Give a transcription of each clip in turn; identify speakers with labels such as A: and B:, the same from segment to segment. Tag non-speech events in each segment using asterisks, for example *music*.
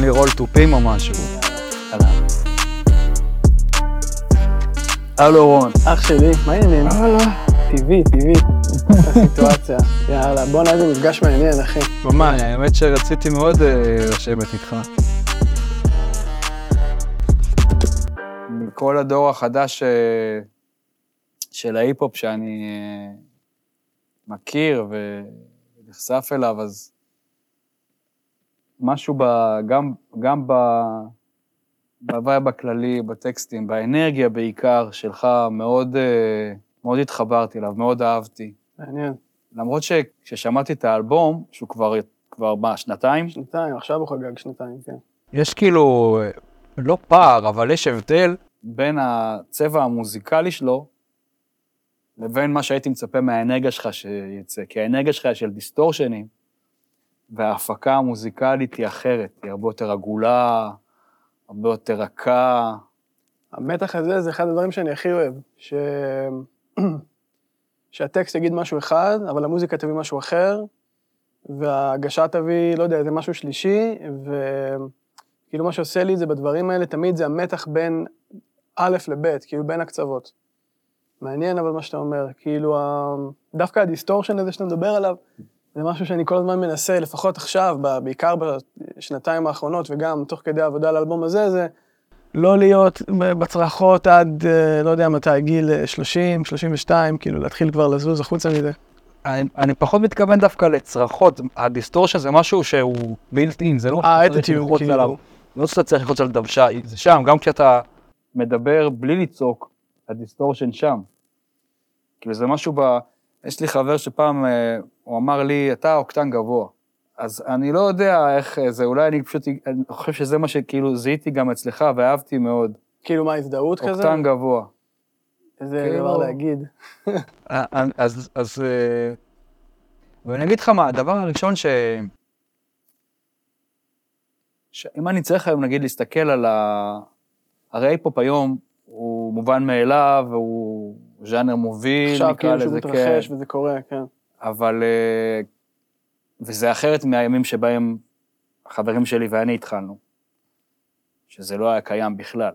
A: תן לי רול תופים או משהו. הלו רון.
B: אח שלי, מה העניינים? טבעי, טבעי. הסיטואציה. *laughs* יאללה, בוא נעשה מפגש מעניין, אחי.
A: ממש, האמת שרציתי מאוד אה, לשבת איתך. מכל הדור החדש אה, של ההיפ-הופ שאני אה, מכיר ונחשף אליו, אז משהו ב... גם, גם ב... ב vibe הכללי, בטקסטים, באנרגיה בעיקר שלך, מאוד, אה, מאוד התחברתי אליו, מאוד אהבתי.
B: מעניין.
A: למרות שכששמעתי את האלבום, שהוא כבר, כבר מה, שנתיים?
B: שנתיים, עכשיו הוא חגג שנתיים, כן.
A: יש כאילו, לא פער, אבל יש הבדל בין הצבע המוזיקלי שלו לבין מה שהייתי מצפה מהאנרגיה שלך שיצא. כי האנרגיה שלך היא של דיסטורשנים, וההפקה המוזיקלית היא אחרת, היא הרבה יותר עגולה, הרבה יותר רכה.
B: המתח הזה זה אחד הדברים שאני הכי אוהב, ש... *clears throat* שהטקסט יגיד משהו אחד, אבל המוזיקה תביא משהו אחר, וההגשה תביא, לא יודע, איזה משהו שלישי, וכאילו מה שעושה לי את זה בדברים האלה, תמיד זה המתח בין א' לב', כאילו בין הקצוות. מעניין אבל מה שאתה אומר, כאילו, דווקא ה distortion הזה שאתה מדבר עליו, זה משהו שאני כל הזמן מנסה, לפחות עכשיו, בעיקר בשנתיים האחרונות, וגם תוך כדי העבודה על האלבום הזה, זה לא להיות בצרחות עד, לא יודע מתי, גיל 30, 32, כאילו להתחיל כבר לזוז החוצה מזה.
A: אני, אני פחות מתכוון דווקא לצרחות, ה distortion זה משהו שהוא built in, זה לא
B: שאתה צריך ללחוץ עליו.
A: לא שאתה צריך ללחוץ על דוושה, זה שם, גם כשאתה מדבר בלי לצעוק, ה distortion שם. כאילו זה משהו ב... יש לי חבר שפעם, הוא אמר לי, אתה אוקטן גבוה. אז אני לא יודע איך זה, אולי אני פשוט, אני חושב שזה מה שכאילו זיהיתי גם אצלך ואהבתי מאוד.
B: כאילו מה, הזדהות כזה?
A: אוקטן גבוה.
B: איזה כאילו... דבר להגיד. *laughs*
A: אז, אז, ואני אגיד לך מה, הדבר הראשון ש... שאם אני צריך היום, נגיד, להסתכל על ה... הרי היפ-הופ היום הוא מובן מאליו, והוא ז'אנר מוביל,
B: עכשיו כאילו שהוא מתרחש כן. וזה קורה, כן.
A: אבל... וזה אחרת מהימים שבהם החברים שלי ואני התחלנו, שזה לא היה קיים בכלל.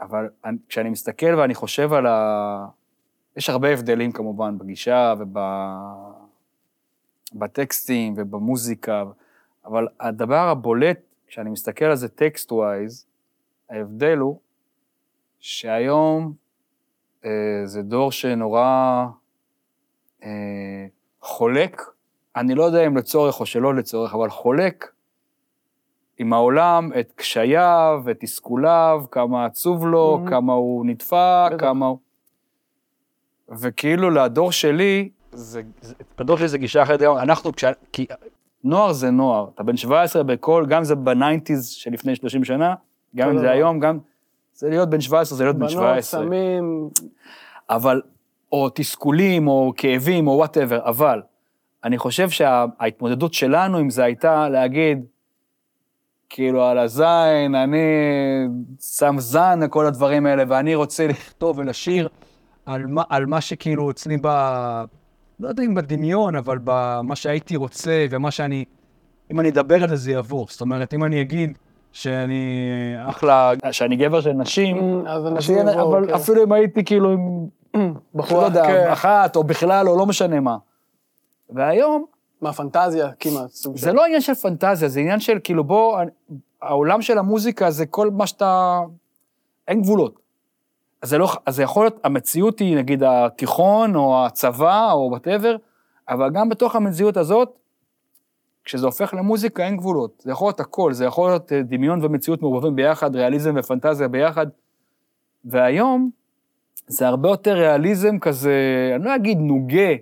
A: אבל כשאני מסתכל ואני חושב על ה... יש הרבה הבדלים כמובן בגישה ובטקסטים ובמוזיקה, אבל הדבר הבולט, כשאני מסתכל על זה text-wise, ההבדל הוא שהיום אה, זה דור שנורא אה, חולק, אני לא יודע אם לצורך או שלא לצורך, אבל חולק עם העולם את קשייו, את תסכוליו, כמה עצוב לו, mm-hmm. כמה הוא נדפק, כמה הוא... וכאילו לדור שלי, זה, זה, לדור שלי זה גישה אחרת גם, אנחנו, כש... כי נוער זה נוער, אתה בן 17 בכל, גם זה ב nineties שלפני 30 שנה, גם אם זה היום, גם... זה להיות בן 17, זה להיות בן 17.
B: בנות, סמים.
A: אבל, או תסכולים, או כאבים, או whatever, אבל אני חושב שההתמודדות שלנו עם זה הייתה להגיד, כאילו, על הזין, אני שם זין לכל הדברים האלה, ואני רוצה לכתוב ולשיר על מה, על מה שכאילו אצלי ב... לא יודע אם בדמיון, אבל במה שהייתי רוצה ומה שאני... אם אני אדבר על זה, זה יעבור. זאת אומרת, אם אני אגיד שאני אחלה, שאני גבר של נשים,
B: Mm, אז אנשים יבואו,
A: אבל
B: כן.
A: אפילו אם הייתי כאילו עם, *clears throat*
B: בחורה,
A: לא יודע,
B: כן.
A: אחת, או בכלל, או לא משנה מה. והיום,
B: מה, פנטזיה כמעט, סוג של...
A: זה לא עניין של פנטזיה, זה עניין של כאילו, בוא, העולם של המוזיקה זה כל מה שאתה... אין גבולות. אז זה, לא, אז זה יכול להיות, המציאות היא נגיד התיכון, או הצבא, או whatever, אבל גם בתוך המציאות הזאת, כשזה הופך למוזיקה אין גבולות. זה יכול להיות הכל, זה יכול להיות אה, דמיון ומציאות מעורבבים ביחד, ריאליזם ופנטזיה ביחד. והיום, זה הרבה יותר ריאליזם כזה, אני לא אגיד נוגה,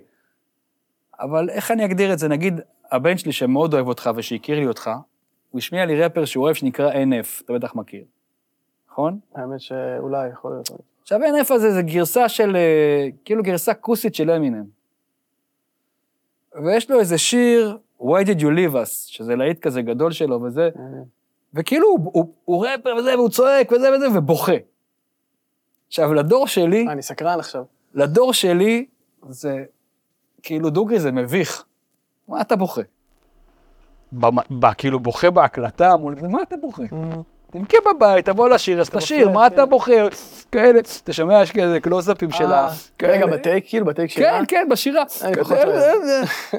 A: אבל איך אני אגדיר את זה? נגיד, הבן שלי שמאוד אוהב אותך ושהכיר לי אותך, הוא השמיע לי רפר שהוא אוהב שנקרא NF, אתה בטח מכיר, נכון?
B: האמת שאולי יכול להיות.
A: עכשיו NF הזה זה גרסה של, אה, כאילו גרסה כוסית של אמינם. ויש לו איזה שיר, Why did you leave us, שזה להיט כזה גדול שלו וזה, וכאילו הוא, הוא, הוא רפר וזה, והוא צועק וזה וזה, ובוכה. עכשיו, לדור שלי,
B: אה, אני סקרן עכשיו.
A: לדור שלי, זה כאילו דוגרי זה מביך. מה אתה בוכה? במ- ב- כאילו בוכה בהקלטה, מול מה אתה בוכה? תבכה בבית, תבוא לשיר, אז תשיר, מה
B: כן.
A: אתה בוכה? כאלה, אתה שומע, יש כאלה קלוזאפים של ה...
B: אה, רגע.
A: ב
B: take, כאילו, ב take שירה?
A: כן, כן, בשירה.
B: אני פחות אוהב.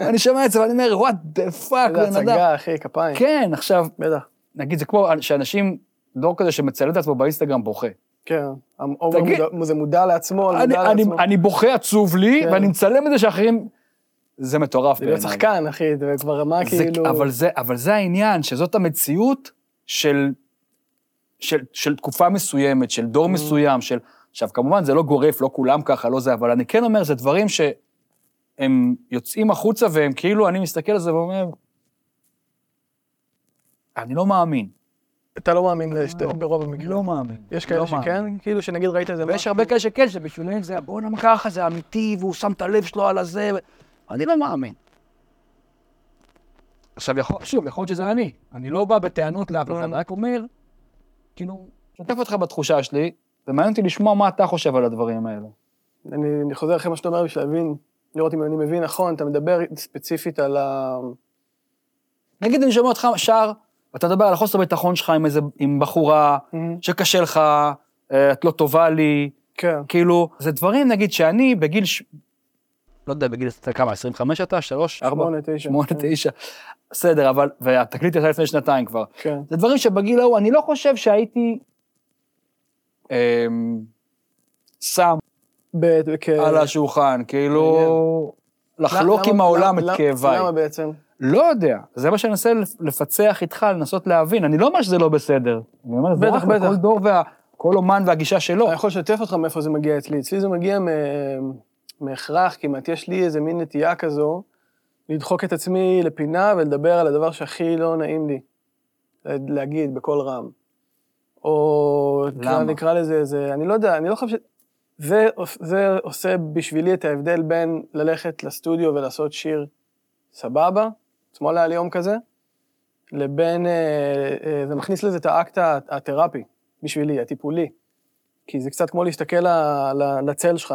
A: אני שומע את זה ואני אומר, what the
B: fuck,
A: בן אדם.
B: הצגה, אחי, כפיים.
A: כן, עכשיו. נגיד, זה כמו שאנשים, דור כזה שמצלם את עצמו באינסטגרם בוכה.
B: כן. זה מודע לעצמו,
A: אני,
B: מודע לעצמו.
A: אני בוכה עצוב לי,
B: כן.
A: ואני מצלם את זה שאחרים... זה מטורף
B: זה להיות
A: בעיניי.
B: שחקן, אחי, זה כבר רמה
A: זה,
B: כאילו...
A: זה, אבל זה העניין, שזאת המציאות של, של, של תקופה מסוימת, של דור
B: Mm.
A: מסוים, של... עכשיו, כמובן, זה לא גורף, לא כולם ככה, לא זה, אבל אני כן אומר, זה דברים שהם יוצאים החוצה והם כאילו, אני מסתכל על זה ואומר, אני לא מאמין.
B: אתה לא מאמין לשתי,
A: לא.
B: ברוב המקרים.
A: לא מאמין.
B: יש כאלה
A: לא מאמין.
B: שכן, כאילו שנגיד ראית איזה
A: ויש הרבה כאלה שכן, שבשבילם זה, מה ככה, זה אמיתי, והוא שם את הלב שלו על הזה. ו- אני לא מאמין. עכשיו, יכול, שוב, יכול להיות שזה אני. אני לא בא בטענות לאף אחד,
B: לא.
A: רק אומר, כאילו, שתף אותך בתחושה שלי, ומעניין אותי לשמוע מה אתה חושב על הדברים האלה.
B: אני, אני חוזר אחרי מה שאתה אומר בשביל להבין, לראות אם אני מבין נכון, אתה מדבר ספציפית על ה...
A: נגיד, אני שומע אותך שר, ואתה מדבר על החוסר ביטחון שלך עם איזה, עם בחורה, שקשה לך, אה, את לא טובה לי,
B: כן.
A: כאילו, זה דברים, נגיד, שאני בגיל. לא יודע, בגיל, כמה, 25 אתה? 3? 4?
B: שמונה, תשע.
A: 8,
B: כן.
A: 9. בסדר, אבל, והתקליט יצא לפני שנתיים כבר.
B: כן.
A: זה דברים שבגיל ההוא, אני לא חושב שהייתי אמ, שם על השולחן, כאילו, לחלוק
B: למה-
A: עם העולם את כאביי.
B: למה בעצם?
A: לא יודע, זה מה שאני מנסה לפ- לפצח איתך, לנסות להבין. אני לא אומר שזה לא בסדר. אני אומר, זה
B: בטח,
A: רק
B: בטח.
A: כל דור וכל אומן והגישה שלו.
B: אני יכול לשתף אותך מאיפה זה מגיע אצלי. אצלי זה מגיע מ- מהכרח, כמעט יש לי איזה מין נטייה כזו, לדחוק את עצמי לפינה ולדבר על הדבר שהכי לא נעים לי להגיד בקול רם. או
A: למה?
B: נקרא לזה איזה, אני לא יודע, אני לא חושב ש... זה, זה עושה בשבילי את ההבדל בין ללכת לסטודיו ולעשות שיר סבבה, אתמול היה לי יום כזה, לבין, אה, אה, זה מכניס לזה את האקט התרפי, בשבילי, הטיפולי. כי זה קצת כמו להסתכל ל- ל- לצל שלך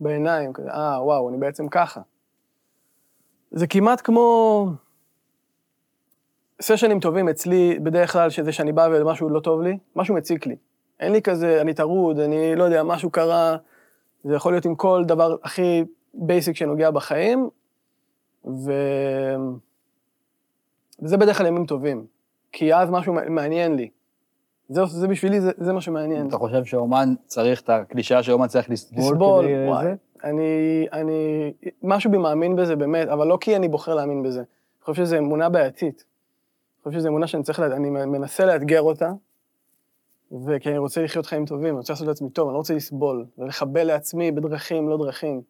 B: בעיניים, כזה, אה, וואו, אני בעצם ככה. זה כמעט כמו סשנים טובים אצלי, בדרך כלל, שזה שאני בא ומשהו לא טוב לי, משהו מציק לי. אין לי כזה, אני טרוד, אני לא יודע, משהו קרה, זה יכול להיות עם כל דבר הכי basic שנוגע בחיים, ו... וזה בדרך כלל ימים טובים, כי אז משהו מעניין לי. זה, זה בשבילי, זה, זה מה שמעניין.
A: אתה חושב שאומן צריך את הקלישאה שאומן צריך לסבול?
B: לסבול, וואי.
A: זה?
B: אני, אני, משהו בי מאמין בזה באמת, אבל לא כי אני בוחר להאמין בזה. אני חושב שזו אמונה בעייתית. אני חושב שזו אמונה שאני צריך, לה- אני מנסה לאתגר אותה, וכי אני רוצה לחיות חיים טובים, אני רוצה לעשות לעצמי טוב, אני לא רוצה לסבול, ולחבל לעצמי בדרכים לא דרכים,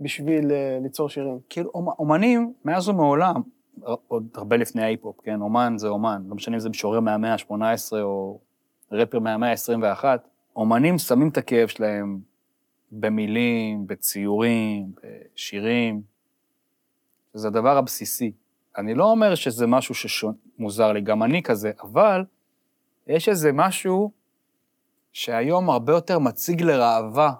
B: בשביל אה, ליצור שירים.
A: כאילו, אומ- אומנים, מאז ומעולם, עוד הרבה לפני ההיפ-הופ, כן, אומן זה אומן, לא משנה אם זה משורר מהמאה ה-18 או רפר מהמאה ה-21, אומנים שמים את הכאב שלהם במילים, בציורים, בשירים. זה הדבר הבסיסי. אני לא אומר שזה משהו שמוזר לי, גם אני כזה, אבל יש איזה משהו שהיום הרבה יותר מציג לראווה.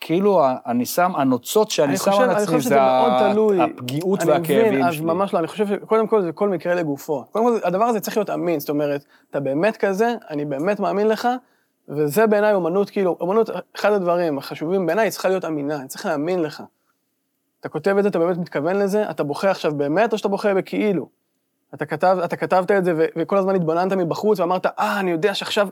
A: כאילו, אני שם, הנוצות שאני
B: אני
A: שם
B: חושב-
A: על
B: אני
A: עצמי זה
B: שזה מאוד
A: ה-
B: תלוי.
A: הפגיעות
B: אני
A: והכאבים
B: מבין, אז
A: שלי.
B: ממש לא, אני חושב שקודם כל זה כל מקרה לגופו. קודם כל, הדבר הזה צריך להיות אמין, זאת אומרת, אתה באמת כזה, אני באמת מאמין לך, וזה בעיניי אומנות, כאילו, אומנות, אחד הדברים החשובים בעיניי, היא צריכה להיות אמינה, אני צריך להאמין לך. אתה כותב את זה, אתה באמת מתכוון לזה, אתה בוכה עכשיו באמת, או שאתה בוכה בכאילו. אתה, כתב, אתה כתבת את זה, ו- וכל הזמן התבוננת מבחוץ, ואמרת, אה, אני יודע שעכשיו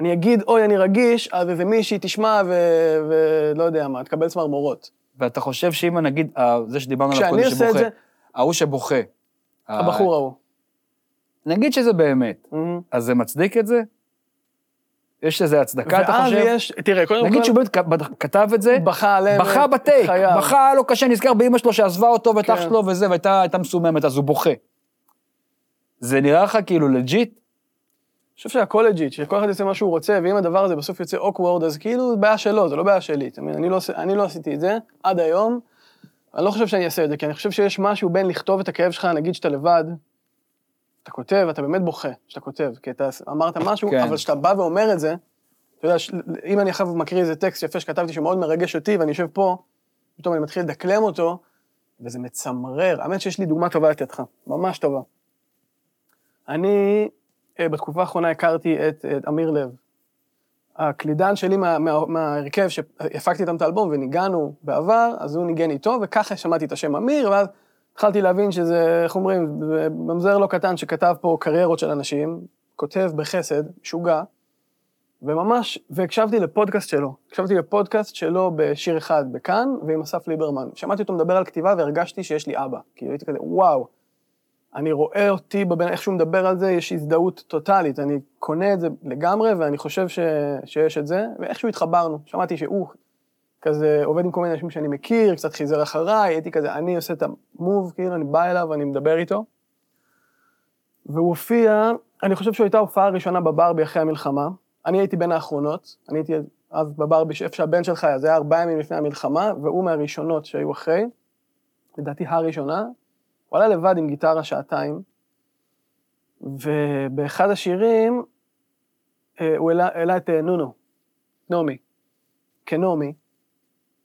B: אני אגיד, אוי, אני רגיש, אז איזה מישהי תשמע, ו- ולא יודע מה, תקבל צמרמורות.
A: ואתה חושב שאם נגיד, אה, זה שדיברנו עליו קודם שבוכה,
B: זה,
A: ההוא שבוכה,
B: הבחור ההוא.
A: נגיד שזה באמת,
B: מהמם.
A: אז זה מצדיק את זה? יש לזה הצדקה, אתה
B: ואז
A: חושב?
B: יש, תראה, קודם כל,
A: נגיד שהוא באמת כתב את זה,
B: בכה עליהם,
A: בכה בטייק. בכה, היה לו קשה, נזכר באמא שלו שעזבה אותו ואת אח
B: כן.
A: שלו וזה, והייתה הייתה מסוממת, אז הוא בוכה. זה נראה לך כאילו
B: legit? חושב שהכל legit, שכל אחד יעשה מה שהוא רוצה, ואם הדבר הזה בסוף יוצא awkward, אז כאילו, זה בעיה שלו, זה לא בעיה שלי. אתה מבין? אני לא אני לא עשיתי את זה עד היום, אני לא חושב שאני אעשה את זה, כי אני חושב שיש משהו בין לכתוב את הכאב שלך, נגיד שאתה לבד, אתה כותב, אתה באמת בוכה כשאתה כותב, כי אתה אמרת משהו,
A: כן.
B: אבל כשאתה בא ואומר את זה, אתה יודע, אם אני עכשיו מקריא איזה טקסט יפה שכתבתי שמאוד מרגש אותי, ואני יושב פה, פתאום אני מתחיל לדקלם אותו, וזה מצמרר. האמת שיש לי דוגמה טובה לתת לך, ממש טובה. אני בתקופה האחרונה הכרתי את, את אמיר לב. הקלידן שלי מה, מה, מההרכב שהפקתי איתם את האלבום וניגענו בעבר, אז הוא ניגן איתו, וככה שמעתי את השם אמיר, ואז התחלתי להבין שזה, איך אומרים, ממזר לא קטן שכתב פה קריירות של אנשים, כותב בחסד, משוגע, וממש, והקשבתי לפודקאסט שלו. הקשבתי לפודקאסט שלו בשיר אחד בכאן, ועם אסף ליברמן. שמעתי אותו מדבר על כתיבה והרגשתי שיש לי אבא. כאילו הייתי כזה, וואו, אני רואה אותי, בבין, איך שהוא מדבר על זה, יש הזדהות טוטאלית. אני קונה את זה לגמרי, ואני חושב ש, שיש את זה, ואיכשהו התחברנו. שמעתי שהוא כזה עובד עם כל מיני אנשים שאני מכיר, קצת חיזר אחריי, הייתי כזה, אני עושה את המוב, כאילו, אני בא אליו, אני מדבר איתו. והוא הופיע, אני חושב שהוא הייתה הופעה ראשונה בברבי אחרי המלחמה. אני הייתי בין האחרונות, אני הייתי אז בברבי, איפה שהבן שלך היה, זה היה ארבעה ימים לפני המלחמה, והוא מהראשונות שהיו אחרי, לדעתי הראשונה. הוא עלה לבד עם גיטרה שעתיים, ובאחד השירים אה, הוא העלה, העלה את אה, נונו, נעמי, כנעמי,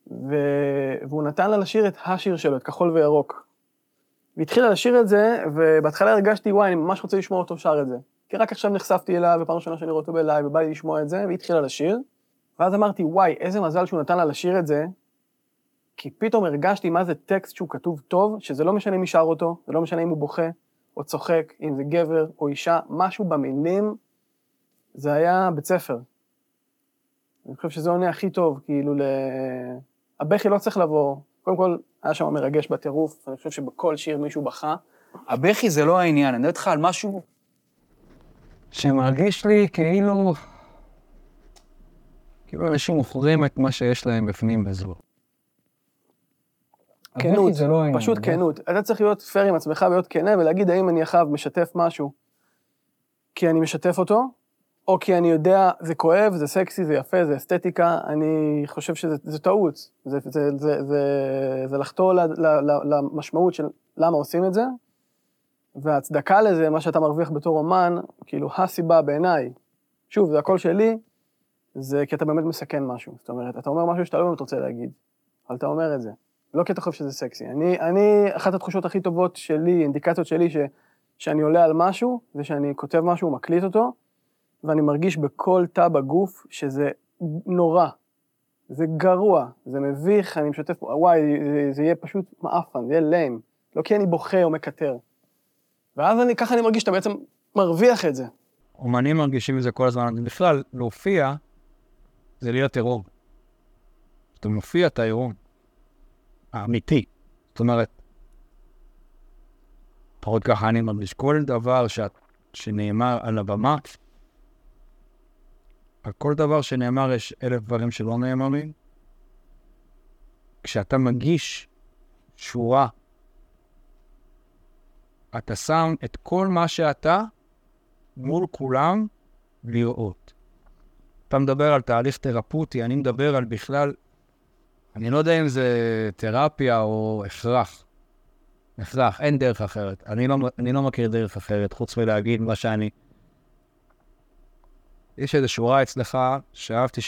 B: והוא נתן לה לשיר את השיר שלו, את כחול וירוק. והתחילה לשיר את זה, ובהתחלה הרגשתי, וואי, אני ממש רוצה לשמוע אותו שר את זה. כי רק עכשיו נחשפתי אליו, ופעם ראשונה שאני רואה אותו בלייב, ובא לי לשמוע את זה, והיא התחילה לשיר. ואז אמרתי, וואי, איזה מזל שהוא נתן לה לשיר את זה, כי פתאום הרגשתי מה זה טקסט שהוא כתוב טוב, שזה לא משנה מי שר אותו, זה לא משנה אם הוא בוכה או צוחק, אם זה גבר או אישה, משהו במילים, זה היה בית ספר. אני חושב שזה עונה הכי טוב, כאילו, ל... הבכי לא צריך לבוא, קודם כל, היה שם מרגש בטירוף, אני חושב שבכל שיר מישהו בכה.
C: הבכי זה לא העניין, אני מדבר איתך על משהו
A: שמרגיש לי כאילו... כאילו אנשים מוכרים את מה שיש להם בפנים וזהו.
B: כנות,
A: זה לא
B: פשוט
A: לא?
B: כנות. אתה צריך להיות פייר עם עצמך ולהיות כנה ולהגיד האם אני עכשיו משתף משהו כי אני משתף אותו, או כי אני יודע, זה כואב, זה סקסי, זה יפה, זה אסתטיקה, אני חושב שזה זה טעות. זה, זה, זה, זה, זה, זה לחתור ל, ל, ל, למשמעות של למה עושים את זה, וההצדקה לזה, מה שאתה מרוויח בתור אומן, כאילו, הסיבה בעיניי, שוב, זה הכל שלי, זה כי אתה באמת מסכן משהו. זאת אומרת, אתה אומר משהו שאתה לא באמת רוצה להגיד, אבל אתה אומר את זה. לא כי אתה חושב שזה סקסי. אני, אני, אחת התחושות הכי טובות שלי, אינדיקציות שלי, ש, שאני עולה על משהו, זה שאני כותב משהו, מקליט אותו, ואני מרגיש בכל תא בגוף שזה נורא. זה גרוע, זה מביך, אני משתף, וואי, זה, זה יהיה פשוט מעפן, זה יהיה ליים. לא כי אני בוכה או מקטר. ואז אני, ככה אני מרגיש שאתה בעצם מרוויח את זה.
A: אומנים מרגישים את זה כל הזמן. בכלל, להופיע זה להיות עירום. אתה מופיע, אתה עירום. האמיתי. זאת אומרת, לפחות ככה אני מרגיש. כל דבר שאת, שנאמר על הבמה, על כל דבר שנאמר יש אלף דברים שלא נאמרים. כשאתה מגיש שורה, אתה שם את כל מה שאתה מול כולם לראות. אתה מדבר על תהליך תרפוטי, אני מדבר על בכלל, אני לא יודע אם זה תרפיה או הכרח. הכרח, אין דרך אחרת. אני לא, אני לא מכיר דרך אחרת, חוץ מלהגיד מה שאני... יש איזו שורה אצלך שאהבתי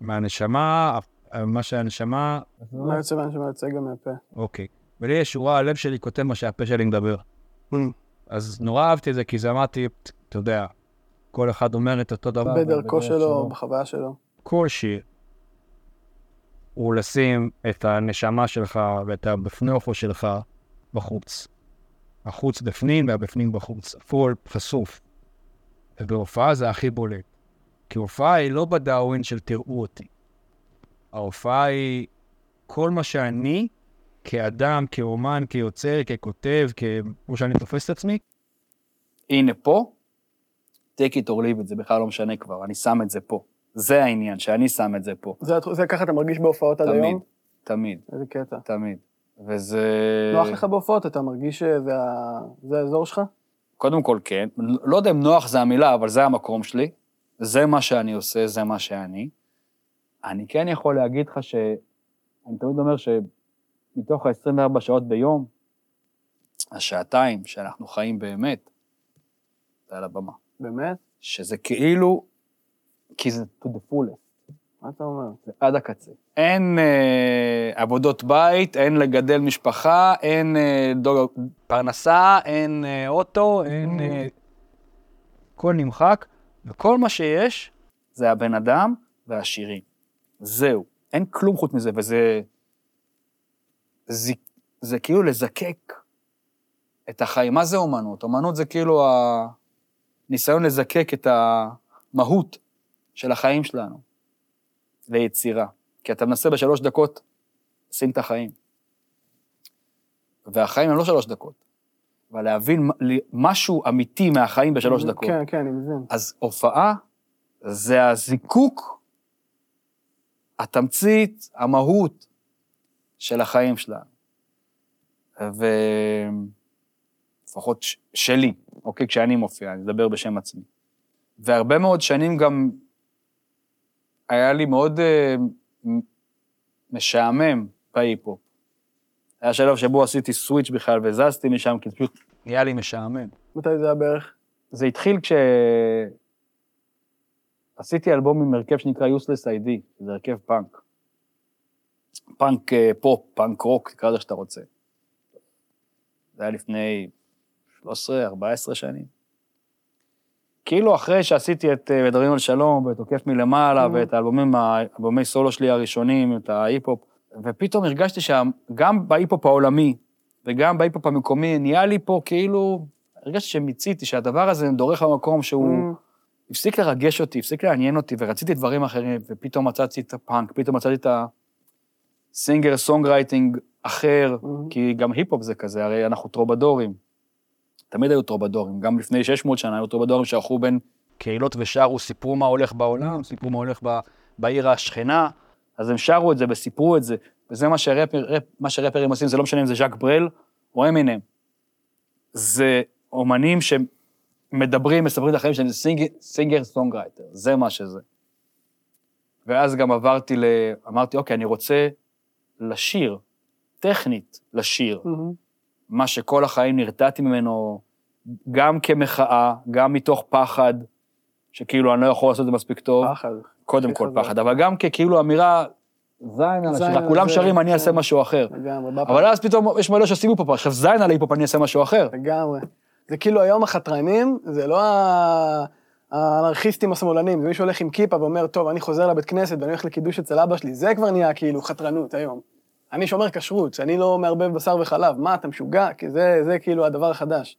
A: שמהנשמה, מה שהנשמה...
B: מה יוצא מהנשמה יוצא גם מהפה.
A: אוקיי. ולי יש שורה, הלב שלי כותב מה שהפה שלי מדבר. אז נורא אהבתי את זה, כי זה אמרתי, אתה יודע, כל אחד אומר את אותו דבר.
B: בדרכו שלו. בחוויה שלו.
A: כל שיר הוא לשים את הנשמה שלך ואת הבפנופו שלך בחוץ. החוץ בפנים והבפנים בחוץ. הכל חשוף. ובהופעה זה הכי בולט. כי הופעה היא לא בדאווין של תראו אותי. ההופעה היא כל מה שאני, כאדם, כאומן, כיוצר, ככותב, כמו שאני תופס את עצמי,
C: הנה פה, take it or leave it, זה בכלל לא משנה כבר, אני שם את זה פה. זה העניין, שאני שם את זה פה.
B: זה, זה ככה אתה מרגיש בהופעות עד
C: תמיד,
B: היום?
C: תמיד,
B: איזה קטע.
C: תמיד. וזה...
B: נוח לך בהופעות? אתה מרגיש שזה ה- זה האזור שלך?
C: קודם כל כן, לא יודע אם נוח זה המילה, אבל זה המקום שלי, זה מה שאני עושה, זה מה שאני. אני כן יכול להגיד לך ש... אני תמיד אומר שמתוך ה-24 שעות ביום, השעתיים שאנחנו חיים באמת, זה על הבמה.
B: באמת?
C: שזה כאילו, כי זה to the fullest.
B: מה אתה אומר?
A: זה עד הקצה. אין אה, עבודות בית, אין לגדל משפחה, אין אה, דוג...
D: פרנסה, אין אה, אוטו, אין... אה, הכל נמחק, וכל מה שיש,
A: זה הבן אדם והשירים. זהו. אין כלום חוץ מזה, וזה... זה, זה כאילו לזקק את החיים. מה זה אומנות? אומנות זה כאילו הניסיון לזקק את המהות של החיים שלנו ליצירה. כי אתה מנסה בשלוש דקות לשים את החיים. והחיים הם לא שלוש דקות, אבל להבין משהו אמיתי מהחיים בשלוש דקות.
B: כן, כן, אני מבין.
A: אז הופעה זה הזיקוק, התמצית, המהות של החיים שלנו. ולפחות. שלי, אוקיי? כשאני מופיע, אני מדבר בשם עצמי. והרבה מאוד שנים גם היה לי מאוד uh, משעמם בהיפ-הופ. היה שלב שבו עשיתי switch בכלל וזזתי משם, כי פשוט נהיה לי משעמם.
B: מתי זה היה בערך?
A: זה התחיל כש... עשיתי אלבום עם הרכב שנקרא Useless ID, זה הרכב פאנק. פאנק אה, פופ, פאנק רוק, תקרא לזה שאתה רוצה. זה היה לפני 13-14 שנים. כאילו אחרי שעשיתי את אה, מדברים על שלום, ואת עוקף מלמעלה,
B: Mhm.
A: ואת האלבומים, האלבומי סולו שלי הראשונים, את ההיפ-הופ, ופתאום הרגשתי שגם בהיפ-הופ העולמי, וגם בהיפ-הופ המקומי, נהיה לי פה כאילו, הרגשתי שמיציתי, שהדבר הזה דורך במקום שהוא...
B: Mm,
A: הפסיק לרגש אותי, הפסיק לעניין אותי, ורציתי דברים אחרים, ופתאום מצאתי את הפאנק, פתאום מצאתי את ה singer songwriting אחר,
B: Mhm.
A: כי גם היפ-הופ זה כזה, הרי אנחנו טרובדורים. תמיד היו טרובדורים, גם לפני 600 שנה היו טרובדורים שהלכו בין
D: קהילות ושרו, סיפרו מה הולך בעולם, סיפרו מה הולך ב- בעיר השכנה.
A: אז הם שרו את זה וסיפרו את זה, וזה מה, שרפר, רפ, מה שרפרים עושים, זה לא משנה אם זה ז'אק ברל או אמינם. זה אומנים שמדברים, מספרים את החיים שלהם, זה sing, singer songwriter, זה מה שזה. ואז גם עברתי ל... אמרתי, אוקיי, אני רוצה לשיר, טכנית לשיר,
B: מהמם.
A: מה שכל החיים נרתעתי ממנו, גם כמחאה, גם מתוך פחד, שכאילו אני לא יכול לעשות את זה מספיק טוב.
B: פחד.
A: קודם כל. פחד, אבל גם ככאילו אמירה, זין על השירה, כולם שרים, אני
B: כן.
A: אעשה משהו אחר.
B: לגמרי,
A: אבל אז פתאום יש מלא שעושים היפ-הופ, עכשיו זין על ההיפ-הופ, אני אעשה משהו אחר.
B: לגמרי. זה כאילו היום החתרנים, זה לא האנרכיסטים השמאלנים, זה מישהו הולך עם כיפה ואומר, טוב, אני חוזר לבית כנסת ואני הולך לקידוש אצל אבא שלי, זה כבר נהיה כאילו חתרנות היום. אני שומר כשרות, שאני לא מערבב בשר וחלב, מה, אתה משוגע? כי זה, זה כאילו הדבר החדש.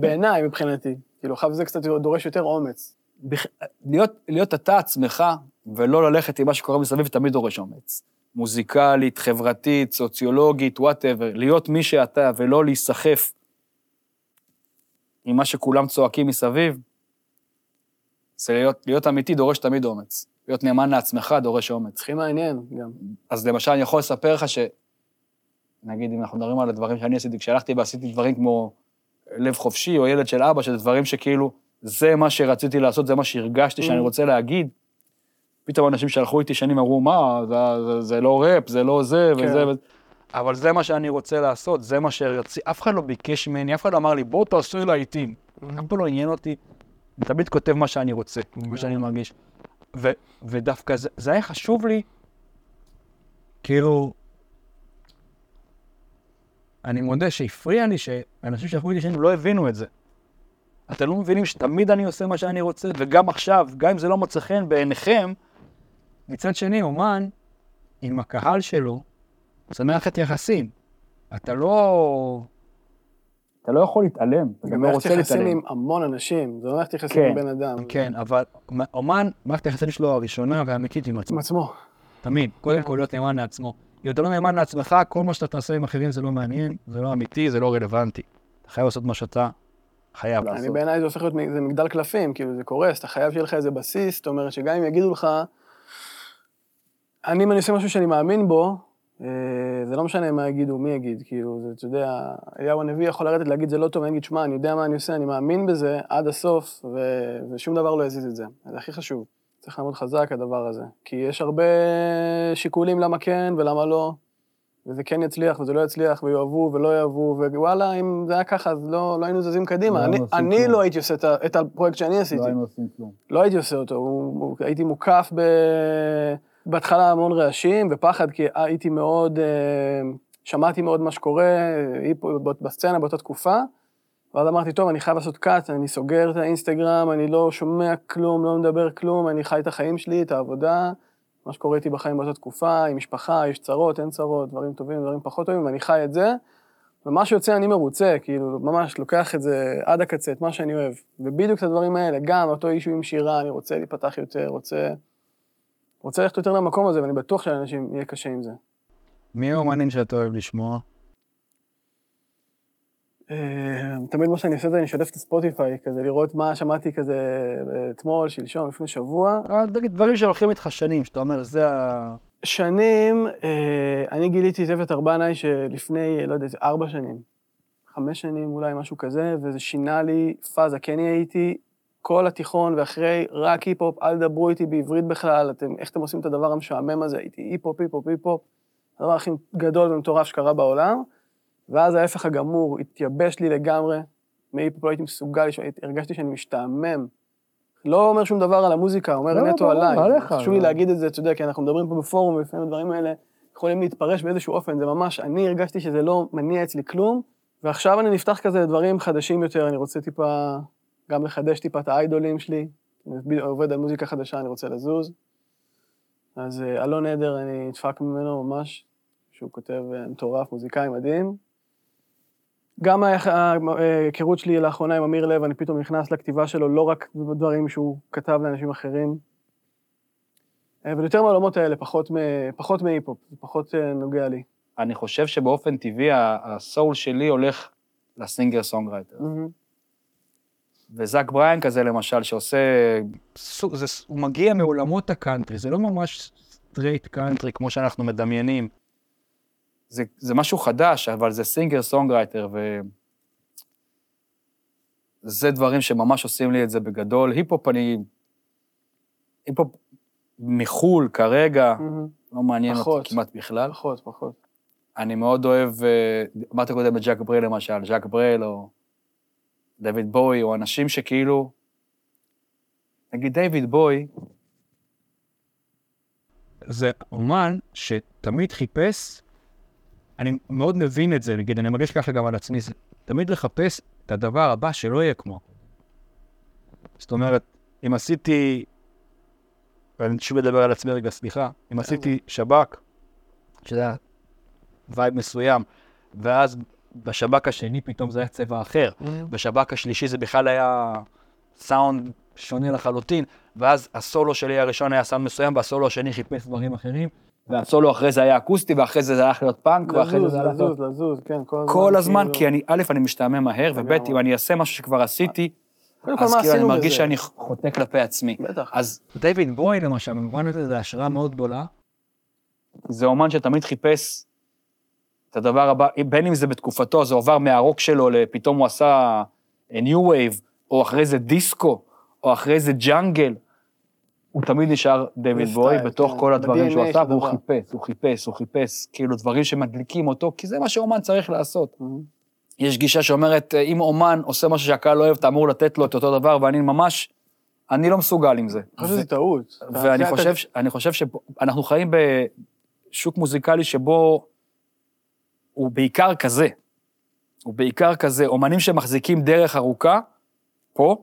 B: בעיניי, מבחינתי. כאילו, עכשיו זה קצת דורש יותר אומץ.
A: בכ- להיות, להיות אתה עצמך, ולא ללכת עם מה שקורה מסביב, תמיד דורש אומץ. מוזיקלית, חברתית, סוציולוגית, whatever. להיות מי שאתה, ולא להיסחף עם מה שכולם צועקים מסביב, זה להיות, להיות אמיתי דורש תמיד אומץ. להיות נאמן לעצמך דורש אומץ.
B: הכי מעניין גם.
A: אז למשל, אני יכול לספר לך ש... נגיד, אם אנחנו מדברים על הדברים שאני עשיתי, כשהלכתי ועשיתי דברים כמו לב חופשי, או ילד של אבא, שזה דברים שכאילו, זה מה שרציתי לעשות, זה מה שהרגשתי שאני
B: Mm.
A: רוצה להגיד. פתאום אנשים שהלכו איתי שנים אמרו, מה, זה, זה, זה לא ראפ, זה לא זה,
B: כן.
A: וזה, וזה.
D: אבל זה מה שאני רוצה לעשות, זה מה שרציתי, אף אחד לא ביקש ממני, אף אחד לא אמר לי, בוא תעשו להיטים. אף פעם לא עניין אותי, אני תמיד כותב מה שאני רוצה, מה שאני מרגיש. ו- ודווקא זה, זה היה חשוב לי, כאילו, אני מודה שהפריע לי שאנשים שהלכו איתי שנים לא הבינו את זה. אתם לא מבינים שתמיד אני עושה מה שאני רוצה, וגם עכשיו, גם אם זה לא מוצא חן בעיניכם, מצד שני, אומן, עם הקהל שלו, זה מערכת יחסים. אתה לא...
A: אתה לא יכול להתעלם, אתה
B: גם
A: לא
B: מערכת
A: רוצה
B: יחסים
A: להתעלם.
B: עם המון אנשים, זה לא מערכת יחסים
A: כן.
B: עם בן אדם.
D: כן, אבל אומן, מערכת היחסים שלו הראשונה והאמיתית עם
B: עם
D: עצמו.
B: עצמו.
D: תמיד. קודם כל להיות נאמן לעצמו. לא נאמן לעצמך, כל מה שאתה תעשה עם אחרים זה לא מעניין, זה לא אמיתי, זה לא רלוונטי. אתה חייב לעשות מה שאתה חייב
B: אני
D: לעשות.
B: בעיניי זה הופך להיות, זה מגדל קלפים, כאילו זה קורס, אתה חייב שיהיה לך איזה בסיס, זאת אומרת שגם אם יגידו לך, אני, אם אני עושה משהו שאני מאמין בו, אה, זה לא משנה מה יגידו, מי יגיד, כאילו, זה, אתה יודע, אליהו הנביא יכול לרדת להגיד זה לא טוב, אני אגיד, שמע, אני יודע מה אני עושה, אני מאמין בזה עד הסוף, ו, ושום דבר לא יזיז את זה. זה הכי חשוב. צריך לעמוד חזק, הדבר הזה. כי יש הרבה שיקולים למה כן ולמה לא, וזה כן יצליח וזה לא יצליח, ויאהבו ולא יאהבו, ווואלה, אם זה היה ככה, אז לא, לא היינו זזים קדימה.
A: לא
B: אני, אני. לא הייתי עושה את, ה- את הפרויקט שאני עשיתי.
A: לא היינו עושים כלום.
B: לא הייתי עושה אותו, הוא, הוא, הייתי מוקף ב... בהתחלה המון רעשים ופחד, כי הייתי מאוד, אה, שמעתי מאוד מה שקורה, היפו בסצנה באותה תקופה, ואז אמרתי, טוב, אני חייב לעשות קאט, אני סוגר את האינסטגרם, אני לא שומע כלום, לא מדבר כלום, אני חי את החיים שלי, את העבודה, מה שקורה איתי בחיים באותה תקופה, עם משפחה, יש צרות, אין צרות, דברים טובים, דברים פחות טובים, ואני חי את זה, ומה שיוצא אני מרוצה, כאילו, ממש לוקח את זה עד הקצה, את מה שאני אוהב. ובדיוק את הדברים האלה, גם אותו אישו עם שירה, אני רוצה להיפתח יותר, רוצה... רוצה ללכת יותר למקום הזה, ואני בטוח שלאנשים יהיה קשה עם זה.
D: מי האומנים שאתה אוהב לשמוע?
B: אה, תמיד מה שאני עושה זה אני שולף את הספוטיפיי, כזה לראות מה שמעתי כזה אה, אתמול, שלשום, לפני שבוע.
D: אה, דברים שהולכים איתך שנים, שאתה אומר, זה ה...
B: שנים, אני גיליתי את אביתר בנאי שלפני, לא יודע, ארבע שנים, חמש שנים אולי, משהו כזה, וזה שינה לי פאזה, כי אני הייתי כל התיכון ואחרי רק היפ-הופ, אל תדברו איתי בעברית בכלל, אתם, איך אתם עושים את הדבר המשעמם הזה, הייתי היפ-הופ, היפ-הופ, היפ-הופ, הדבר הכי גדול ומטורף שקרה בעולם, ואז ההפך הגמור התייבש לי לגמרי, מהיפ-הופ לא הייתי מסוגל, הרגשתי שאני משתעמם. לא אומר שום דבר על המוזיקה, אומר
A: לא,
B: נטו
A: ברור,
B: עליי. חשוב לי
A: לא.
B: להגיד את זה, אתה יודע, כי אנחנו מדברים פה בפורום, ולפעמים הדברים האלה יכולים להתפרש באיזשהו אופן, זה ממש, אני הרגשתי שזה לא מניע אצלי כלום, ועכשיו אני נפתח כזה לדברים חדשים יותר, אני רוצה טיפה, גם לחדש טיפה את האיידולים שלי, אני עובד על מוזיקה חדשה, אני רוצה לזוז. אז אה, אלון עדר, אני נדפק ממנו ממש, שהוא כותב אה, מטורף, מוזיקאי מדהים. גם ההיכרות שלי לאחרונה עם אמיר לב, אני פתאום נכנס לכתיבה שלו, לא רק בדברים שהוא כתב לאנשים אחרים, אה, אבל יותר מהעולמות האלה, פחות, פחות מהיפ-הופ, זה פחות אה, נוגע לי.
A: אני חושב שבאופן טבעי ה- ה soul שלי הולך ל singer songwriter. ו Zach Bryan כזה למשל, שעושה...
D: סוג- זה, הוא מגיע מעולמות הקאנטרי, זה לא ממש straight country כמו שאנחנו מדמיינים.
A: זה, זה משהו חדש, אבל זה singer songwriter, ו... זה דברים שממש עושים לי את זה בגדול. היפ-הופ אני... היפ-הופ מחו"ל כרגע, לא מעניין
B: פחות.
A: אותי כמעט בכלל.
B: פחות, פחות.
A: אני מאוד אוהב, אה, אמרת קודם את ז'אק ברל למשל, ז'אק ברל או דויד בואי, או אנשים שכאילו... נגיד דיוויד בואי,
D: זה אומן שתמיד חיפש, אני מאוד מבין את זה, נגיד, אני מרגיש ככה גם על עצמי, זה תמיד לחפש את הדבר הבא שלא יהיה כמו. זאת אומרת, אם עשיתי, ואני שוב מדבר על עצמי רגע, סליחה, אם עשיתי שב"כ, שזה היה vibe מסוים, ואז בשב"כ השני פתאום זה היה צבע אחר, בשב"כ השלישי זה בכלל היה סאונד שונה לחלוטין, ואז הסולו שלי הראשון היה סאונד מסוים, והסולו השני חיפש דברים אחרים,
A: והסולו אחרי זה היה אקוסטי, ואחרי זה זה הלך להיות פאנק, ואחרי זה
B: לזוז,
A: זה הלך להיות...
B: לזוז, לזוז, כן, כל הזמן.
A: כל הזמן,
B: כאילו-
A: כי אני, א', אני משתעמם מהר, וב'. אם אני אעשה משהו שכבר עשיתי, אז כאילו אני מרגיש
B: בזה?
A: שאני חוטא כלפי עצמי.
B: בטח.
A: אז
D: דיוויד בוי למשל, במובן הזה זה השראה מאוד גדולה.
A: זה אומן שתמיד חיפש את הדבר הבא, בין אם זה בתקופתו, זה עבר מהרוק שלו, לפתאום הוא עשה new wave, או אחרי זה דיסקו, או אחרי זה jungle. הוא תמיד נשאר דיוויד
B: זה
A: בוי בתוך
B: כן.
A: כל הדברים שהוא עשה, והוא. חיפש, הוא חיפש, הוא חיפש, כאילו דברים שמדליקים אותו, כי זה מה שאומן צריך לעשות.
B: מהמם.
A: יש גישה שאומרת, אה, אם אומן עושה משהו שהקהל לא אוהב, אתה אמור לתת לו את אותו דבר, ואני ממש, אני לא מסוגל עם זה.
B: אני חושב שזו טעות.
A: ואני חושב, ש- אני חושב שאנחנו חיים בשוק מוזיקלי שבו הוא בעיקר כזה. הוא בעיקר כזה. אומנים שמחזיקים דרך ארוכה, פה,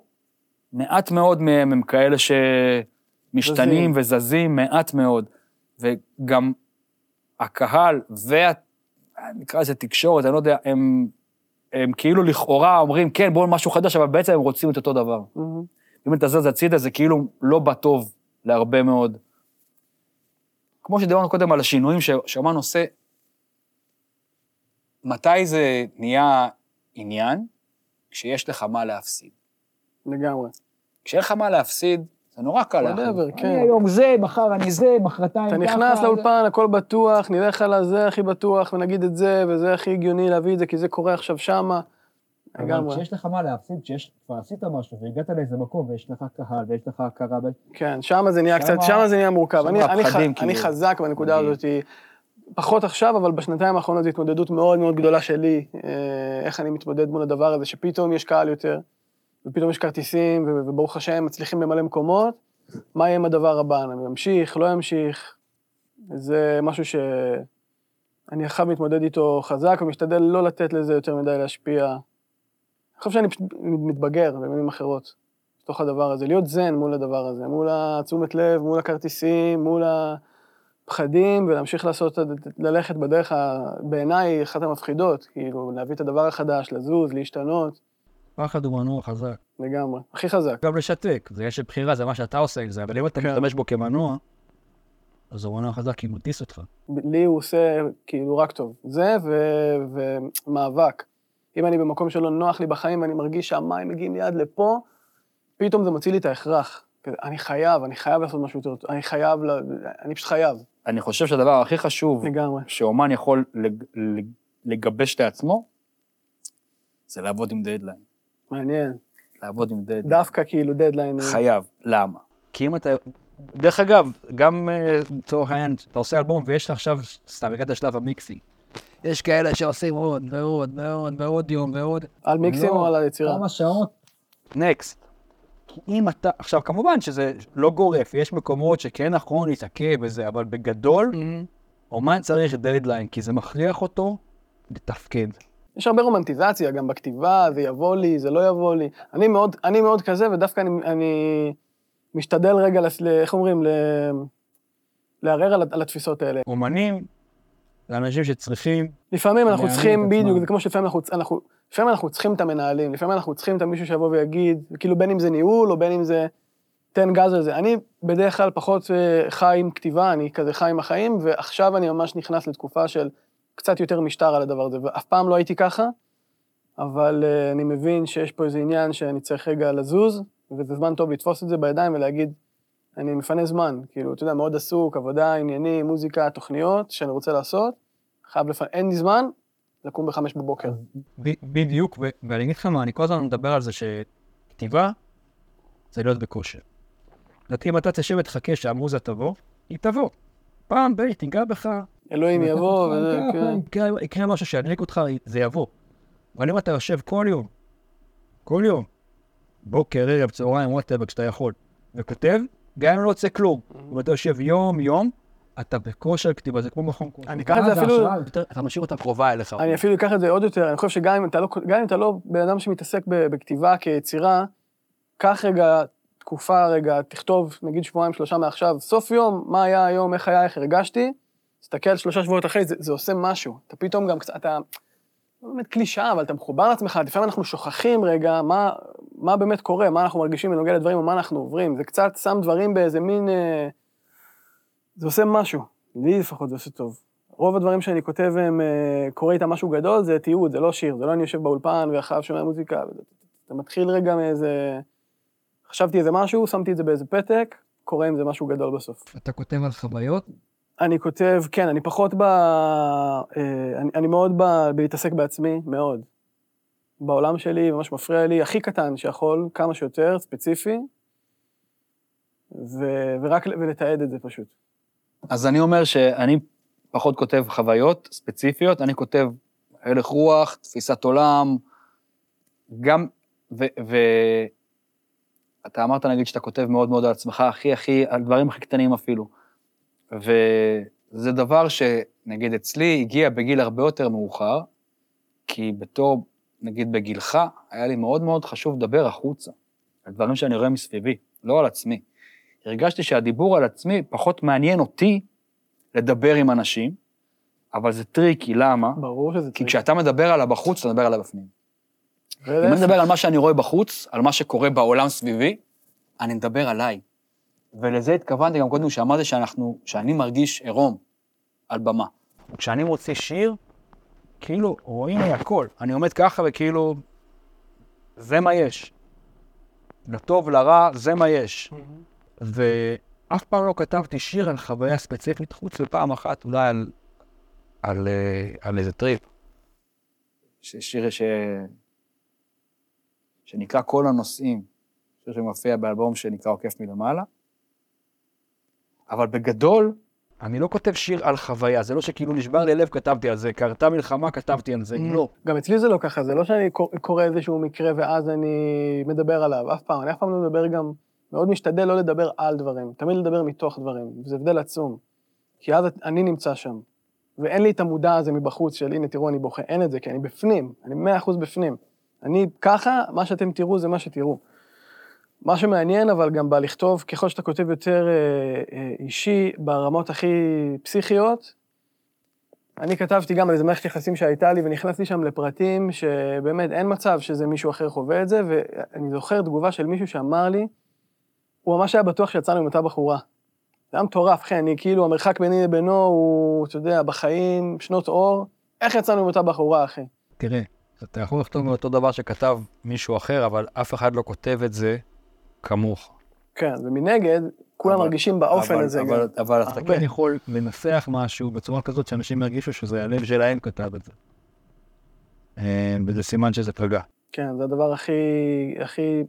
A: מעט מאוד מהם הם כאלה שמשתנים
B: זזים.
A: וזזים, מעט מאוד. וגם הקהל וה... נקרא לזה תקשורת, אני לא יודע, הם, הם כאילו לכאורה אומרים, כן, בואו משהו חדש, אבל בעצם הם רוצים את אותו דבר.
B: מהמם.
A: אם אתה זז הצידה, זה כאילו לא בא טוב להרבה מאוד. כמו שדיברנו קודם על השינויים ש- שאומן עושה, מתי זה נהיה עניין? כשיש לך מה להפסיד.
B: לגמרי.
A: כשאין לך מה להפסיד, זה נורא קל להחליט.
B: כן.
A: אני היום זה, מחר אני זה, מחרתיים
B: אתה
A: ככה.
B: נכנס
A: זה-
B: לאולפן, הכל בטוח, נלך על הזה הכי בטוח, ונגיד את זה, וזה הכי הגיוני להביא את זה, כי זה קורה עכשיו שמה.
D: אבל. כשיש לך מה להפסיד, כשיש, כבר עשית משהו והגעת לאיזה מקום ויש לך קהל ויש לך הכרה, ו-
B: כן, שמה זה נהיה קצת, שמה זה נהיה מורכב. אני, אני, ח, אני
A: כאילו.
B: חזק בנקודה. הזאת. פחות עכשיו, אבל בשנתיים האחרונות זו התמודדות מאוד מאוד גדולה שלי, אה, איך אני מתמודד מול הדבר הזה, שפתאום יש קהל יותר, ופתאום יש כרטיסים, וברוך השם מצליחים למלא מקומות, מה יהיה עם הדבר הבא? אני אמשיך, לא אמשיך? זה משהו שאני עכשיו מתמודד איתו חזק, ומשתדל לא לתת לזה יותר מדי להשפיע. אני חושב שאני פשוט מתבגר, במילים אחרות, בתוך הדבר הזה, להיות זן מול הדבר הזה, מול התשומת לב, מול הכרטיסים, מול הפחדים, ולהמשיך לעשות, ללכת בדרך, בעיניי, אחת המפחידות, כאילו, להביא את הדבר החדש, לזוז, להשתנות,
D: פחד הוא מנוע חזק.
B: לגמרי. הכי חזק.
D: גם לשתק, זה יש בחירה, זה מה שאתה עושה עם זה, אבל אם אתה
B: כן.
D: משתמש בו כמנוע, אז הוא מנוע חזק כי הוא מטיס אותך.
B: לי הוא עושה כאילו רק טוב. זה ו- ומאבק. אם אני במקום שלא נוח לי בחיים ואני מרגיש שהמים מגיעים לי עד לפה, פתאום זה מוציא לי את ההכרח. אני חייב, אני חייב לעשות משהו יותר טוב, אני חייב, ל... אני פשוט חייב,
A: אני חושב שהדבר הכי חשוב
B: לגמרי.
A: שאומן יכול לג- לגבש לעצמו, זה לעבוד עם דדליין.
B: מעניין.
A: לעבוד עם דדליין.
B: דווקא כאילו דדליין.
A: חייב. למה?
D: כי אם אתה... דרך אגב, גם אה, לצורך העניין, אתה עושה אלבום ויש לך עכשיו, סתם, הגעת לשלב המיקסינג. יש כאלה שעושים עוד ועוד ועוד ועוד יום ועוד.
B: על מיקסים
D: לא,
B: או על היצירה?
D: כמה שעות? נקסט. כי אם אתה... עכשיו, כמובן שזה לא גורף, יש מקומות שכן נכון להתעכב וזה, אבל בגדול, אומן צריך דדליין, כי זה מכריח אותו לתפקד.
B: יש הרבה רומנטיזציה גם בכתיבה, זה יבוא לי, זה לא יבוא לי. אני מאוד, אני מאוד כזה, ודווקא אני, אני משתדל רגע, לס- איך אומרים, ל... לערער על, על התפיסות האלה.
D: אומנים זה אנשים שצריכים
B: לפעמים אנחנו צריכים. בדיוק, זה כמו שלפעמים אנחנו, אנחנו, לפעמים אנחנו צריכים את המנהלים, לפעמים אנחנו צריכים את המישהו שיבוא ויגיד, כאילו בין אם זה ניהול או בין אם זה תן גז על זה. אני בדרך כלל פחות אה, חי עם כתיבה, אני כזה חי עם החיים, ועכשיו אני ממש נכנס לתקופה של קצת יותר משטר על הדבר הזה, ואף פעם לא הייתי ככה, אבל אה, אני מבין שיש פה איזה עניין שאני צריך רגע לזוז, וזה זמן טוב לתפוס את זה בידיים ולהגיד, אני מפנה זמן, כאילו, אתה יודע, מאוד עסוק, עבודה, עניינים, מוזיקה, תוכניות שאני רוצה לעשות, חייב לפ... אין לי זמן, לקום בחמש בבוקר.
D: בדיוק, ואני אגיד לך מה, אני כל הזמן מדבר על זה שכתיבה זה להיות בכושר. לדעתי אם אתה תשב ותחכה שהמוזה תבוא, היא תבוא. פעם ב- תיגע בך,
B: אלוהים יבוא, וזה, כן.
D: יקרה- משהו שידליק אותך, זה יבוא. אבל אם אתה יושב כל יום, כל יום, בוקר, ערב, צהריים, וואטאבר, כשאתה יכול, וכותב, גם אם לא יוצא כלום, אם אתה יושב יום-יום, אתה בכושר כתיבה, זה כמו מכון כושר.
B: אני אקח את זה
D: ואז
B: אפילו-
D: אתה משאיר אותה קרובה אליך.
B: אני אפילו אקח את זה עוד יותר, אני חושב שגם אם אתה לא, לא בן אדם שמתעסק בכתיבה כיצירה, קח רגע תקופה רגע, תכתוב נגיד שבועיים שלושה מעכשיו, סוף יום, מה היה היום, איך היה, איך הרגשתי, תסתכל שלושה שבועות אחרי, זה, זה עושה משהו. אתה פתאום גם קצת, אתה, לא באמת קלישאה, אבל אתה מחובר לעצמך, לפעמים אנחנו שוכחים רגע מה, מה באמת קורה, מה אנחנו מרגישים בנוגע לדברים, או מה אנחנו עוברים. זה קצת שם דברים באיזה מין... אה, זה עושה משהו. לי לפחות זה עושה טוב. רוב הדברים שאני כותב, הם, אה, קורה איתם משהו גדול, זה תיעוד, זה לא שיר, זה לא אני יושב באולפן ואחריו שומע מוזיקה. אתה מתחיל רגע מאיזה... חשבתי איזה משהו, שמתי את זה באיזה פתק, קורה עם זה משהו גדול בסוף.
D: אתה כותב על חוויות,
B: אני כותב, כן, אני פחות ב... אה, אני, אני מאוד ב... בלהתעסק בעצמי, מאוד. בעולם שלי, ממש מפריע לי, הכי קטן שיכול, כמה שיותר, ספציפי, ו... ורק ל- ולתעד את זה פשוט.
A: אז אני אומר שאני פחות כותב חוויות ספציפיות, אני כותב הלך רוח, תפיסת עולם, גם, ו... ו... אתה אמרת נגיד שאתה כותב מאוד מאוד על עצמך, הכי הכי, על דברים הכי קטנים אפילו. וזה דבר שנגיד אצלי הגיע בגיל הרבה יותר מאוחר, כי בתור, נגיד בגילך, היה לי מאוד מאוד חשוב לדבר החוצה, על דברים שאני רואה מסביבי, לא על עצמי. הרגשתי שהדיבור על עצמי פחות מעניין אותי לדבר עם אנשים, אבל זה tricky, למה?
B: ברור שזה
A: כי כשאתה מדבר על הבחוץ, אתה מדבר על הבפנים. אם אני. מדבר על מה שאני רואה בחוץ, על מה שקורה בעולם סביבי, אני מדבר עליי. ולזה התכוונתי גם קודם שאמרתי שאנחנו, שאני מרגיש עירום על במה.
D: כשאני מוציא שיר, כאילו רואים לי הכל. אני עומד ככה וכאילו, זה מה יש. לטוב, לרע, זה מה יש. ואף פעם לא כתבתי שיר על חוויה ספציפית, חוץ מפעם אחת אולי על, על, אה, על איזה טריפ.
A: שיר ש... שנקרא כל הנושאים, שיר שמופיע באלבום שנקרא עוקף מלמעלה. אבל בגדול, אני לא כותב שיר על חוויה, זה לא שכאילו נשבר לי לב, כתבתי על זה, קרתה מלחמה, כתבתי על זה, לא.
B: גם אצלי זה לא ככה, זה לא שאני קור- קורא איזשהו מקרה ואז אני מדבר עליו, אף פעם, אני אף פעם לא מדבר גם, מאוד משתדל לא לדבר על דברים, תמיד לדבר מתוך דברים, וזה הבדל עצום. כי אז אני נמצא שם, ואין לי את המודע הזה מבחוץ של הנה תראו אני בוכה, אין את זה, כי אני בפנים, אני מאה אחוז בפנים. אני ככה, מה שאתם תראו זה מה שתראו. מה שמעניין אבל גם בלכתוב, ככל שאתה כותב יותר אה, אה, אישי, ברמות הכי פסיכיות, אני כתבתי גם על איזה מערכת יחסים שהייתה לי, ונכנסתי שם לפרטים שבאמת אין מצב שזה מישהו אחר חווה את זה, ואני זוכר תגובה של מישהו שאמר לי, הוא ממש היה בטוח שיצאנו עם אותה בחורה. זה היה מטורף, אחי, אני כאילו, המרחק ביני לבינו הוא, אתה יודע, בחיים, שנות אור, איך יצאנו עם אותה בחורה, אחי?
A: תראה, אתה יכול לכתוב אותו דבר שכתב מישהו אחר, אבל אף אחד לא כותב את זה כמוך.
B: כן, ומנגד, כולם
E: אבל-
B: מרגישים באופן
E: אבל-
B: הזה גם.
E: אבל, אבל אתה כן,
A: יכול לנסח משהו בצורה כזאת שאנשים ירגישו שזה הלב שלהם כתב את זה. אה, וזה סימן שזה פגע.
B: כן, זה הדבר הכי, הכי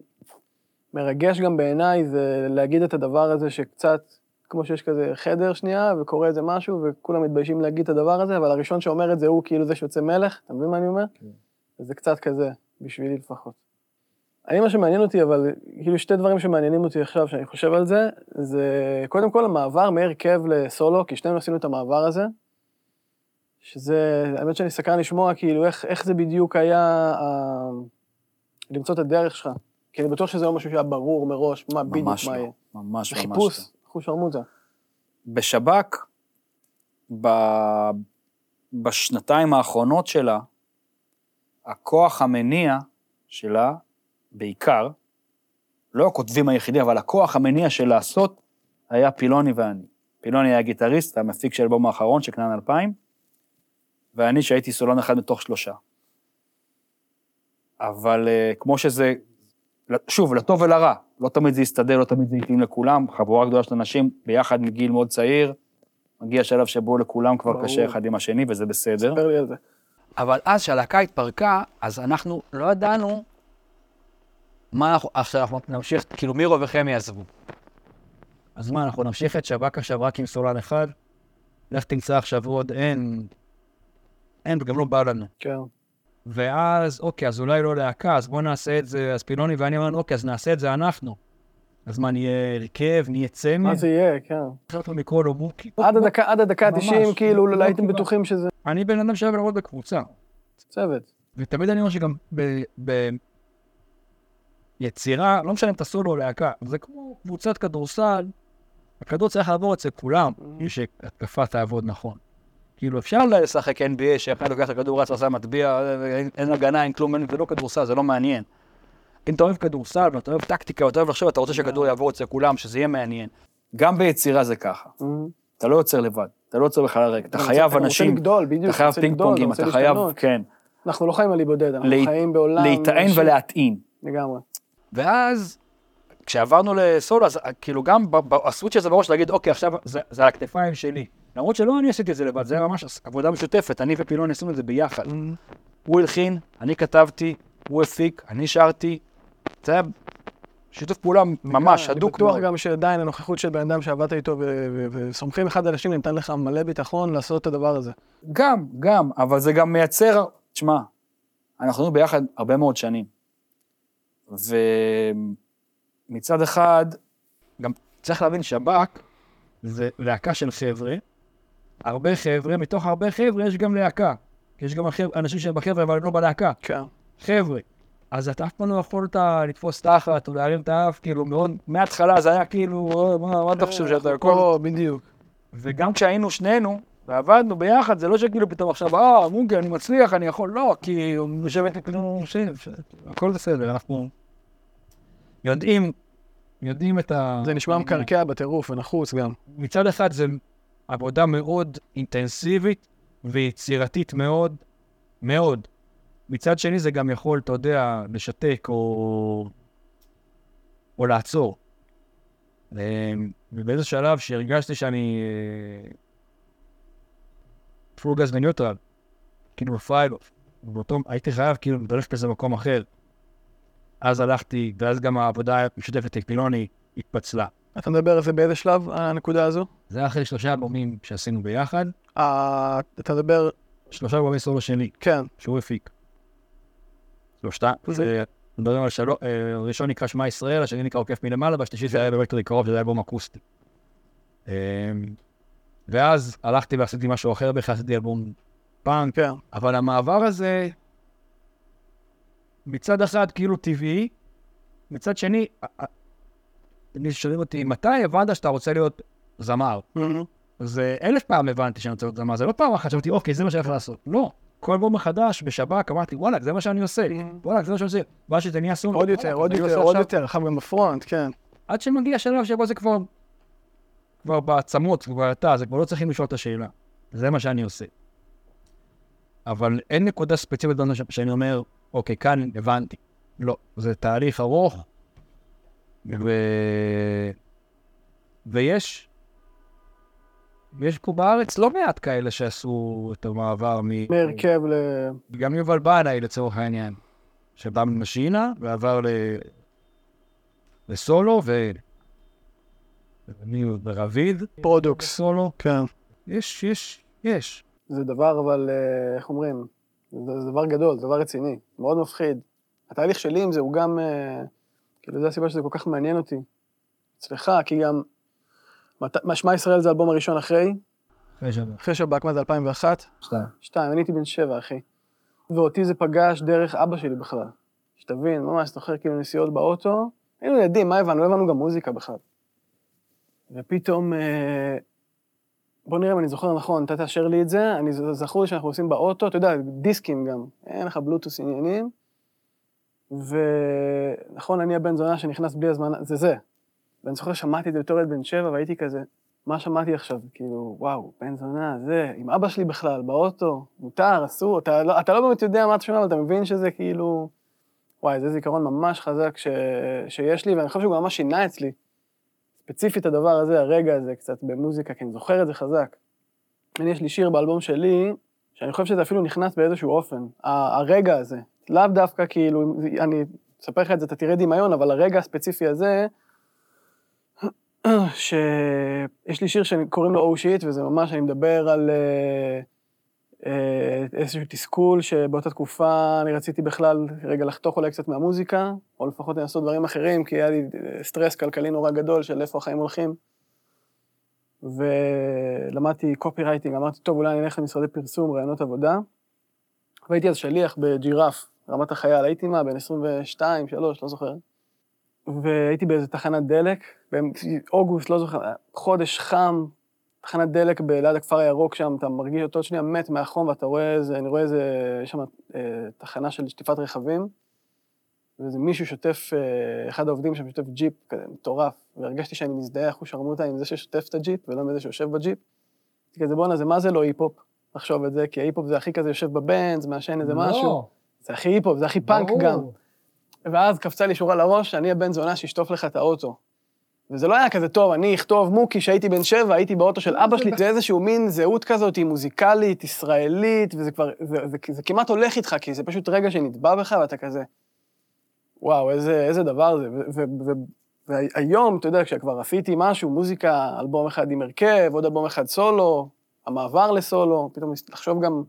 B: מרגש גם בעיניי, זה להגיד את הדבר הזה שקצת, כמו שיש כזה חדר שנייה, וקורה איזה משהו, וכולם מתביישים להגיד את הדבר הזה, אבל הראשון שאומר את זה הוא כאילו זה שיוצא מלך, אתה מבין מה אני אומר?
E: כן.
B: זה קצת כזה, בשבילי לפחות. אני, מה שמעניין אותי, אבל כאילו שתי דברים שמעניינים אותי עכשיו, שאני חושב על זה, זה קודם כל המעבר מהרכב לסולו, כי שנינו עשינו את המעבר הזה, שזה, האמת שאני סקרן לשמוע, כאילו, איך, איך זה בדיוק היה אה, למצוא את הדרך שלך. כי אני בטוח שזה לא משהו שהיה ברור מראש, מה בדיוק
E: ממש
B: מה
E: לא,
B: יהיה.
E: ממש
B: זה
E: ממש
B: חיפוש,
E: לא.
B: חוש שרמוטה.
E: בשב"כ, ב... בשנתיים האחרונות שלה, הכוח המניע שלה, בעיקר, לא הכותבים היחידים, אבל הכוח המניע של לעשות, היה פילוני ואני. פילוני היה גיטריסט, המפיק של האלבום האחרון, של כנען 2000, ואני שהייתי סולן אחד מתוך שלושה. אבל אה, כמו שזה, שוב, לטוב ולרע, לא תמיד זה יסתדר, לא תמיד זה יתאים לכולם, חבורה גדולה של אנשים ביחד מגיל מאוד צעיר, מגיע שלב שבו לכולם כבר
B: ברור.
E: קשה אחד עם השני, וזה בסדר.
B: ספר לי על זה.
A: אבל אז כשהלהקה התפרקה, אז אנחנו לא ידענו מה אנחנו, עכשיו אנחנו נמשיך, כאילו מירו וחמי עזבו. אז מה, אנחנו נמשיך את שב"כ עכשיו רק עם סולן אחד? לך תמצא עכשיו עוד, אין, אין, וגם לא בא לנו.
B: כן.
A: ואז, אוקיי, אז אולי לא להקה, אז בואו נעשה את זה, אז פילוני ואני אמרנו, אוקיי, אז נעשה את זה אנחנו. אז מה, נהיה הרכב, נהיה צמד?
B: מה זה יהיה, כן.
A: החלטנו לקרוא לו מוקי.
B: עד הדקה, עד הדקה
A: ממש,
B: ה-90, כאילו,
A: לא
B: הייתם בטוחים שזה
A: אני בן אדם שאוהב לעבוד בקבוצה.
B: צוות.
A: ותמיד אני אומר שגם ביצירה, לא משנה אם סולו או להקה, זה כמו קבוצת כדורסל, הכדור צריך לעבור אצל כולם, בשביל שהתקפה תעבוד נכון. כאילו, אפשר לשחק NBA, שאחד לוקח את הכדור, רץ, עושה מטביע, אין, אין הגנה, אין כלום, אין- זה לא כדורסל, זה לא מעניין. אם אתה אוהב כדורסל, ואתה אוהב טקטיקה, ואתה אוהב לחשוב, אתה רוצה שהכדור יעבור אצל כולם, שזה יהיה מעניין.
E: גם ביצירה זה ככה.
B: Mhm.
E: אתה לא יוצר לבד, אתה לא יוצר בחלל ריק, אתה
B: רוצה-
E: חייב
B: אתה רוצה
E: אנשים,
B: לגדול, בדיוק,
E: אתה חייב פינג פונגים,
B: אתה
E: חייב. כן,
B: אנחנו לא חיים על אי בודד, אנחנו חיים בעולם...
E: להיטען. ולהטעין.
B: לגמרי.
A: ואז, כשעברנו לסולו, אז כאילו גם הסוויץ' הזה בראש להגיד, אוקיי, עכשיו זה, זה על הכתפיים שלי. למרות שלא אני עשיתי את זה לבד, זה היה ממש עבודה משותפת, אני ופילון עשינו את זה ביחד. הוא הלחין, אני כתבתי, הוא הפיק, אני שרתי. זה היה שיתוף פעולה ממש
B: אני
A: הדוק
B: בטוח
A: מאוד.
B: גם שעדיין הנוכחות של בן אדם שעבדת איתו וסומכים אחד על השני, נתן לך מלא ביטחון לעשות את הדבר הזה.
E: גם, גם, אבל זה גם מייצר, תשמע, אנחנו ביחד הרבה מאוד שנים. ומצד אחד,
A: גם צריך להבין שב"כ זה להקה של חבר'ה, הרבה חבר'ה, מתוך הרבה חבר'ה יש גם להקה. יש גם אנשים שהם בחבר'ה אבל הם לא בלהקה.
B: כן.
A: חבר'ה. אז אתה אף פעם לא יכולת לתפוס תחת או להרים את האף, כאילו מאוד, מההתחלה זה היה כאילו, "אה, מה, מה אתה חושב שאתה יכול...
B: פה, בדיוק.
A: וגם כשהיינו שנינו, ועבדנו ביחד, זה לא שכאילו פתאום עכשיו, אה, מוגי, אני מצליח, אני יכול, לא, כי הוא יושבת כאילו, ש- ש- הכל בסדר, אנחנו יודעים, יודעים את ה...
B: זה נשמע מקרקע בטירוף ונחוץ גם.
A: מצד אחד זה עבודה מאוד אינטנסיבית ויצירתית מאוד, מאוד. מצד שני זה גם יכול, אתה יודע, לשתק או, או לעצור. אה, ובאיזה שלב שהרגשתי שאני פול גז וניוטרל, כאילו בפריילוף, ובאותו הייתי חייב כאילו ללכת לאיזה מקום אחר. אז הלכתי, ואז גם העבודה המשותפת עם פילוני התפצלה.
B: אתה מדבר על זה באיזה שלב, הנקודה הזו?
A: זה היה אחרי שלושה אלבומים שעשינו ביחד,
B: אה, אתה מדבר,
A: שלושה אלבומי סולו שלי,
B: כן.
A: שהוא הפיק. שלושתה. זה- מדברים על שלוש, אה, הראשון נקרא שמע ישראל, השני נקרא עוקף מלמעלה, והשלישי זה היה בבקטורי קרוב, שזה היה אלבום אקוסטי. ואז הלכתי ועשיתי משהו אחר, בכלל עשיתי אלבום פאנק,
B: כן.
A: אבל המעבר הזה, מצד אחד כאילו טבעי, מצד שני, מי ששואלים אותי, מתי הבנת שאתה רוצה להיות זמר? אז אה, אלף פעם הבנתי שאני רוצה להיות זמר, זה לא פעם אחת שאמרתי, אוקיי, זה מה שאני הולך לעשות. לא. כל אלבום מחדש, בשב"כ, אמרתי, וואלה, זה מה שאני עושה. וואלה, זה מה שאני עושה. ואז שזה נהיה סולו.
B: עוד יותר,
A: וואלכ,
B: עוד
A: אני
B: יותר, עוד יותר, עכשיו גם בפרונט, כן.
A: עד שמגיע שלב שבו זה כבר, כבר בעצמות, זה כבר אתה, זה כבר לא צריכים לשאול את השאלה. זה מה שאני עושה. אבל אין נקודה ספציפית ש- שאני אומר, אוקיי, כאן הבנתי. לא, זה תהליך ארוך, ו... ויש, ויש פה בארץ לא מעט כאלה שעשו את המעבר מ...
B: מהרכב ל...
A: גם יובל בנאי לצורך העניין, שבא ממשינה ועבר ל... לסולו, ו... ומי עוד? רביד
B: פרודוקס.
A: סולו.
B: כן.
A: יש, יש, יש.
B: זה דבר, אבל, אה, איך אומרים? זה, זה דבר גדול, זה דבר רציני, מאוד מפחיד. התהליך שלי עם זה הוא גם, אה, כאילו, זו הסיבה שזה כל כך מעניין אותי. אצלך, כי גם... מה, שמע ישראל זה האלבום הראשון אחרי, אחרי שב"כ, מה זה, 2001?
F: שתיים.
B: שתיים, אני הייתי בן שבע, אחי. ואותי זה פגש דרך אבא שלי בכלל. שתבין, ממש, זוכר כאילו נסיעות באוטו, היינו ילדים, מה הבנו? לא הבנו גם מוזיקה בכלל. ופתאום, אה, בוא נראה אם אני זוכר נכון, אתה תאשר לי את זה, אני זכור לי שאנחנו עושים באוטו, אתה יודע, דיסקים גם, אין לך בלוטוס עניינים. ונכון, אני הבן זונה שנכנס בלי הזמן, זה זה. ואני זוכר שמעתי את זה בתור ילד בן שבע, והייתי כזה, מה שמעתי עכשיו? כאילו, וואו, בן זונה, זה, עם אבא שלי בכלל, באוטו, מותר, אסור, אתה לא, אתה לא באמת יודע מה אתה שומע, אבל אתה מבין שזה כאילו... וואי, זה זיכרון ממש חזק ש, שיש לי, ואני חושב שהוא ממש שינה אצלי. ספציפית הדבר הזה, הרגע הזה, קצת במוזיקה, כי אני זוכר את זה חזק. אני, יש לי שיר באלבום שלי, שאני חושב שזה אפילו נכנס באיזשהו אופן. הרגע הזה, לאו דווקא כאילו, אני אספר לך את זה, אתה תראה דמיון, אבל הרגע הספציפי הזה, *clears throat* שיש לי שיר שקוראים לו Oh Shit, וזה ממש, אני מדבר על אה, איזשהו תסכול שבאותה תקופה אני רציתי בכלל רגע לחתוך אולי קצת מהמוזיקה, או לפחות לעשות דברים אחרים, כי היה לי אה, סטרס כלכלי נורא גדול של איפה החיים הולכים. ולמדתי copywriting, אמרתי, טוב, אולי אני אלך למשרדי פרסום, רעיונות עבודה. והייתי אז שליח בג'ירף, רמת החייל, הייתי מה, בן 22, 3, לא זוכר. והייתי באיזה תחנת דלק, באוגוסט, לא זוכר, חודש חם, תחנת דלק ליד הכפר הירוק שם, אתה מרגיש אותו שנייה מת מהחום, ואתה רואה איזה, אני רואה איזה, יש שם אה, תחנה של שטיפת רכבים, ואיזה מישהו שוטף, אה, אחד העובדים שם שוטף ג'יפ כזה מטורף, והרגשתי שאני מזדהה אחוז שרמוטה עם זה ששוטף את הג'יפ, ולא עם זה שיושב בג'יפ. הייתי כזה, בואנה, זה מה זה לא היפ-הופ? לחשוב את זה, כי ההיפ-הופ זה הכי כזה יושב בבנז, מעשן איזה משהו.
A: לא,
B: זה הכי היפ-הופ, זה הכי פאנק
A: ברור.
B: גם. ואז קפצה לי שורה לראש, שאני הבן זונה שישטוף לך את האוטו. וזה לא היה כזה טוב, אני אכתוב מוקי שהייתי בן שבע, הייתי באוטו של אבא שלי, זה איזשהו מין זהות כזאת, מוזיקלית, ישראלית, וזה כבר, זה, זה, זה, זה כמעט הולך איתך, כי זה פשוט רגע שנטבע בך, ואתה כזה, וואו, איזה, איזה דבר זה. והיום, אתה יודע, כשכבר עשיתי משהו, מוזיקה, אלבום אחד עם הרכב, עוד אלבום אחד סולו, המעבר לסולו, פתאום לחשוב גם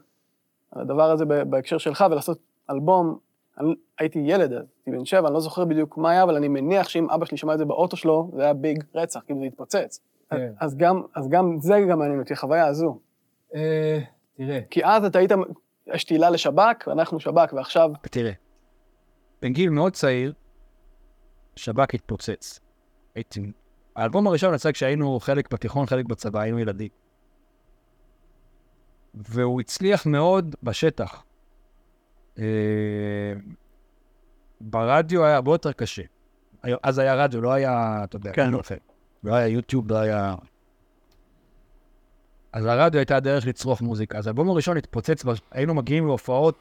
B: על הדבר הזה בהקשר שלך, ולעשות אלבום, אני הייתי ילד אז, הייתי בן שבע, אני לא זוכר בדיוק מה היה, אבל אני מניח שאם אבא שלי שמע את זה באוטו שלו, זה היה ביג רצח, כאילו זה התפוצץ.
A: כן.
B: אז גם, אז גם זה גם מעניין אותי, החוויה הזו.
A: אה, תראה.
B: כי אז אתה היית, יש תהילה לשב"כ, ואנחנו שב"כ, ועכשיו,
A: תראה, בגיל מאוד צעיר, שב"כ התפוצץ. הייתי... האלבום הראשון יצא כשהיינו חלק בתיכון, חלק בצבא, היינו ילדים. והוא הצליח מאוד בשטח. אה, ברדיו היה הרבה יותר קשה. אז היה רדיו, לא היה, אתה יודע,
B: כן.
A: לא. לא היה יוטיוב, לא היה... אז הרדיו הייתה הדרך לצרוך מוזיקה. אז האלבום הראשון התפוצץ, היינו מגיעים להופעות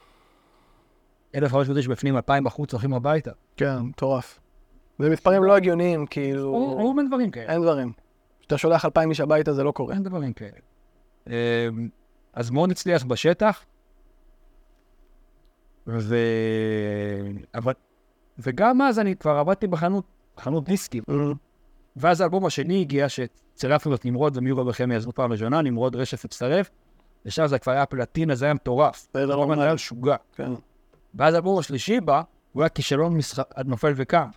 A: 1,500 איש בפנים, 2,000 בחוץ, הולכים הביתה.
B: כן, מטורף. זה מספרים לא הגיוניים, כאילו,
A: היו בין דברים כאלה.
B: אין דברים. כשאתה שולח אלפיים איש הביתה זה לא קורה.
A: אין דברים כאלה. אמ, אז מאוד הצליח בשטח, ו... אבל... וגם אז אני כבר עבדתי בחנות, חנות דיסקים, ואז האלבום השני הגיע, שצירפנו את נמרוד ומירו וחמי עזרו פעם ראשונה, נמרוד רשף הצטרף, ושם זה כבר היה פלטינה, זה היה מטורף.
B: זה.
A: היה משוגע.
B: כן.
A: ואז האלבום השלישי בא, הוא היה כישלון משחק, עד נופל וקם.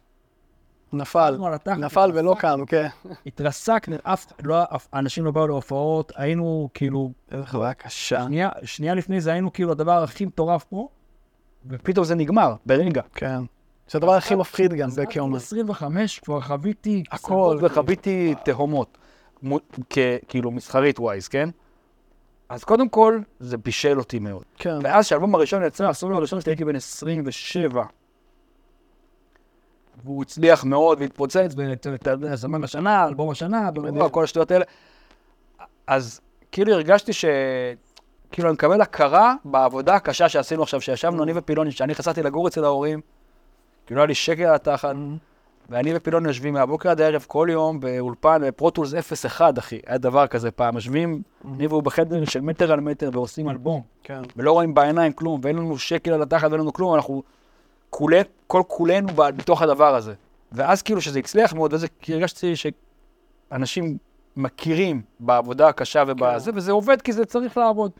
B: נפל. נפל ולא קם, כן.
A: התרסקנו, אף, לא, אף, אנשים לא באו להופעות, היינו כאילו,
B: איזה חוויה קשה.
A: שנייה, שנייה לפני זה היינו כאילו הדבר הכי מטורף פה, ופתאום זה נגמר, ברגע.
B: כן. זה הדבר הכי מפחיד גם, זה כאומן.
A: 25 כבר חוויתי
B: הכל.
A: וחוויתי תהומות, כאילו מסחרית ווייז, כן? אז קודם כל, זה בישל אותי מאוד.
B: כן.
A: ואז כשהאלבום הראשון יצא, הסולו הראשון שלי הייתי בן 27. והוא הצליח מאוד והתפוצץ, זמן השנה, אלבום השנה. כל השטויות האלה. אז כאילו הרגשתי ש... כאילו אני מקבל הכרה בעבודה הקשה שעשינו עכשיו, שישבנו אני ופילוני, שאני חסרתי לגור אצל ההורים, כאילו היה לי שקל על התחת, ואני ופילוני יושבים מהבוקר עד הערב כל יום באולפן, בפרוטולס 0-1, אחי, היה דבר כזה פעם, יושבים, אני והוא בחדר של מטר על מטר ועושים אלבום.
B: כן.
A: ולא רואים בעיניים כלום, ואין לנו שקל על התחת ואין לנו כלום, אנחנו כולי, כל כולנו בתוך הדבר הזה. ואז כאילו שזה הצליח מאוד, וזה כי הרגשתי שאנשים מכירים בעבודה הקשה ובזה, וזה עובד כי זה צריך לעבוד.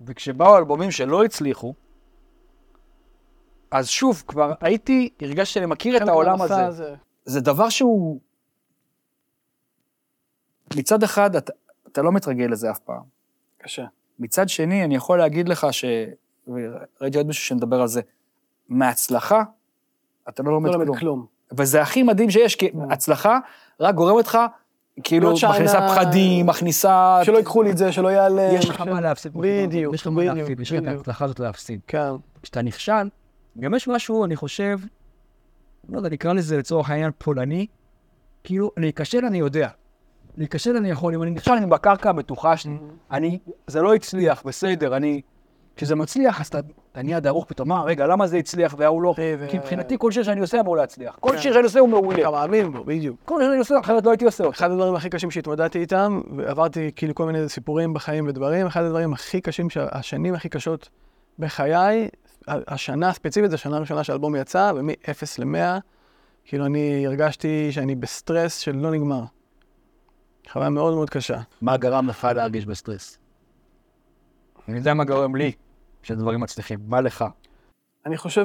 A: וכשבאו אלבומים שלא הצליחו, אז שוב, כבר הייתי, הרגשתי שאני מכיר את העולם
B: מהמסע
A: הזה. זה דבר שהוא... מצד אחד, אתה, אתה לא מתרגל לזה אף פעם.
B: קשה.
A: מצד שני, אני יכול להגיד לך ש... וראיתי עוד מישהו שמדבר על זה, מהצלחה, אתה לא לומד
B: לא
A: כלום.
B: לומד כלום.
A: וזה הכי מדהים שיש, כי הצלחה רק גורמת לך, כאילו,
B: שיינה-
A: מכניסה פחדים, מכניסה...
B: שלא ייקחו לי את זה, שלא יעלה.
A: יש לך מה להפסיד.
B: בדיוק,
A: יש לך מה להפסיד, יש לך את. ההצלחה הזאת להפסיד.
B: כן.
A: כשאתה נכשל, גם יש משהו, אני חושב, לא יודע, נקרא לזה לצורך העניין פולני, כאילו, להיכשל אני יודע. להיכשל אני יכול, אם אני נכשל, אני בקרקע הבטוחה שלי. אני, זה לא הצליח, בסדר, אני... כשזה מצליח, אז אתה אתה נהיה דרוך פתאום, מה, רגע, למה זה הצליח וההוא לא?
B: ו-
A: כי מבחינתי כל שיר שאני עושה אמור להצליח. כל
B: כן.
A: שיר שאני עושה הוא מעולה.
B: אתה מאמין בו, בדיוק.
A: כל שיר שאני עושה, אחרת לא הייתי עושה אותו.
B: אחד הדברים הכי קשים שהתמודדתי איתם, ועברתי כאילו כל מיני סיפורים בחיים ודברים, אחד הדברים הכי קשים, השנים הכי קשות בחיי, השנה הספציפית, זו השנה הראשונה שהאלבום יצא, ומ-0 ל-100, כאילו אני הרגשתי שאני בסטרס שלא נגמר. חוויה מאוד מאוד קשה.
A: מה גרם לך להרגיש בסטרס? אני יודע מה גורם לי שדברים מצליחים. מה לך?
B: אני חושב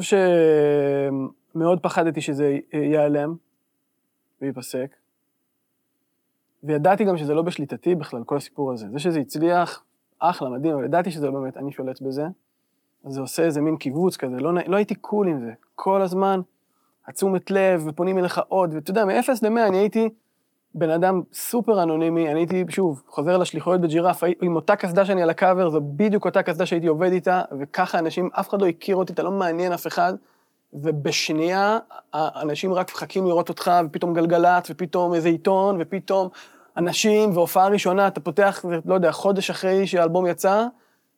B: שמאוד פחדתי שזה ייעלם וייפסק, וידעתי גם שזה לא בשליטתי בכלל, כל הסיפור הזה. זה שזה הצליח, אחלה, מדהים, אבל ידעתי שזה לא באמת אני שולט בזה. אז זה עושה איזה מין קיבוץ כזה, לא, לא הייתי cool עם זה. כל הזמן, התשומת לב, ופונים אליך עוד, ואתה יודע, מ-0 ל-100 אני הייתי בן אדם סופר אנונימי, אני הייתי, שוב, חוזר לשליחויות בג'ירף, עם אותה קסדה שאני על הקאבר, זו בדיוק אותה קסדה שהייתי עובד איתה, וככה אנשים, אף אחד לא הכיר אותי, אתה לא מעניין אף אחד, ובשנייה, האנשים רק מחכים לראות אותך, ופתאום גלגלצ, ופתאום איזה עיתון, ופתאום אנשים, והופעה ראשונה, אתה פותח, לא יודע, חודש אחרי שהאלבום יצא,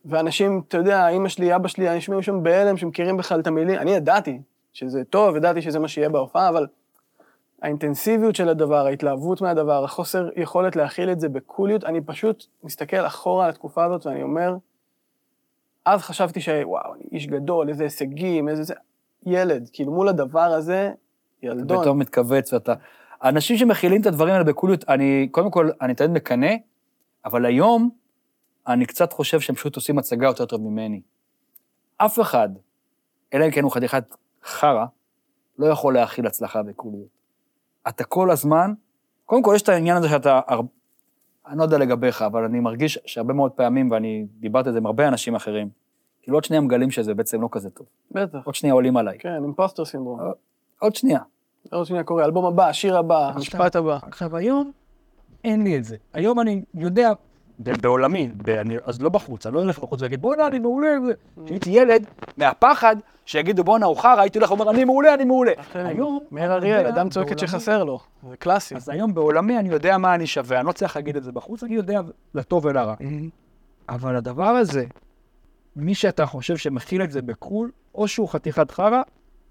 B: ואנשים, אתה יודע, אמא שלי, אבא שלי, אנשים היו שם בהלם, שמכירים בכלל את המילים, אני ידעתי שזה טוב, ידעתי שזה מה שיהיה בהופעה, אבל האינטנסיביות של הדבר, ההתלהבות מהדבר, החוסר יכולת להכיל את זה בקוליות, אני פשוט מסתכל אחורה על התקופה הזאת ואני אומר, אז חשבתי שוואו, אני איש גדול, איזה הישגים, איזה זה, ילד, כאילו מול הדבר הזה, ילדון.
G: פתאום מתכווץ ואתה... האנשים שמכילים את הדברים האלה בקוליות, אני, קודם כל, אני תמיד מקנא, אבל היום אני קצת חושב שהם פשוט עושים הצגה יותר טוב ממני. אף אחד, אלא אם כן הוא חתיכת חרא, לא יכול להכיל הצלחה בקוליות. אתה כל הזמן, קודם כל יש את העניין הזה שאתה, הר- אני לא יודע לגביך, אבל אני מרגיש שהרבה מאוד פעמים, ואני דיברתי על זה עם הרבה אנשים אחרים, כאילו עוד שנייה מגלים שזה בעצם לא כזה טוב.
B: בטח,
G: עוד שנייה עולים עליי.
B: כן, אימפוסטר סינדרום.
G: עוד שנייה.
B: עוד שנייה קורה, אלבום הבא, השיר הבא, המשפט הבא.
A: עכשיו, היום אין לי את זה. היום אני יודע, ב- בעולמי, אז לא בחוץ, אני לא אלך בחוץ ואגיד, בואנה, אני מעולה. זה." כשהייתי ילד, מהפחד שיגידו, בואנה, הוא חרא, הייתי הולך ואומר, אני מעולה, אני מעולה. היום,
B: מאיר אריאל, אדם צועקת
A: בעולמי-
B: שחסר לו, זה קלאסי.
A: אז היום בעולמי אני יודע מה אני שווה, אני לא צריך להגיד את זה בחוץ, אני יודע לטוב ולרע. אבל הדבר הזה, מי שאתה חושב שמכיל את זה בקול, או שהוא חתיכת חרא,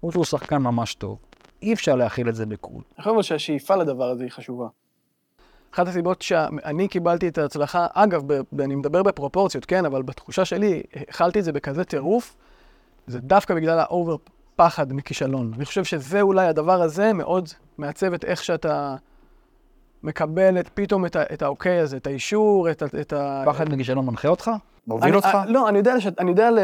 A: או שהוא שחקן ממש טוב. אי אפשר להכיל את זה ב cool.
B: אני חושב שהשאיפה לדבר הזה היא חשובה. אחת הסיבות שאני קיבלתי את ההצלחה, אגב, ב- ב- אני מדבר בפרופורציות, כן, אבל בתחושה שלי, הכלתי את זה בכזה טירוף, זה דווקא בגלל ה over פחד מכישלון. אני חושב שזה אולי הדבר הזה מאוד מעצב את איך שאתה מקבל את, פתאום את, ה, את האוקיי הזה, את האישור, את, את ה...
D: פחד מכישלון מנחה אותך?
A: מוביל
B: אני,
A: אותך?
B: לא, אני יודע, לש... אני יודע ל...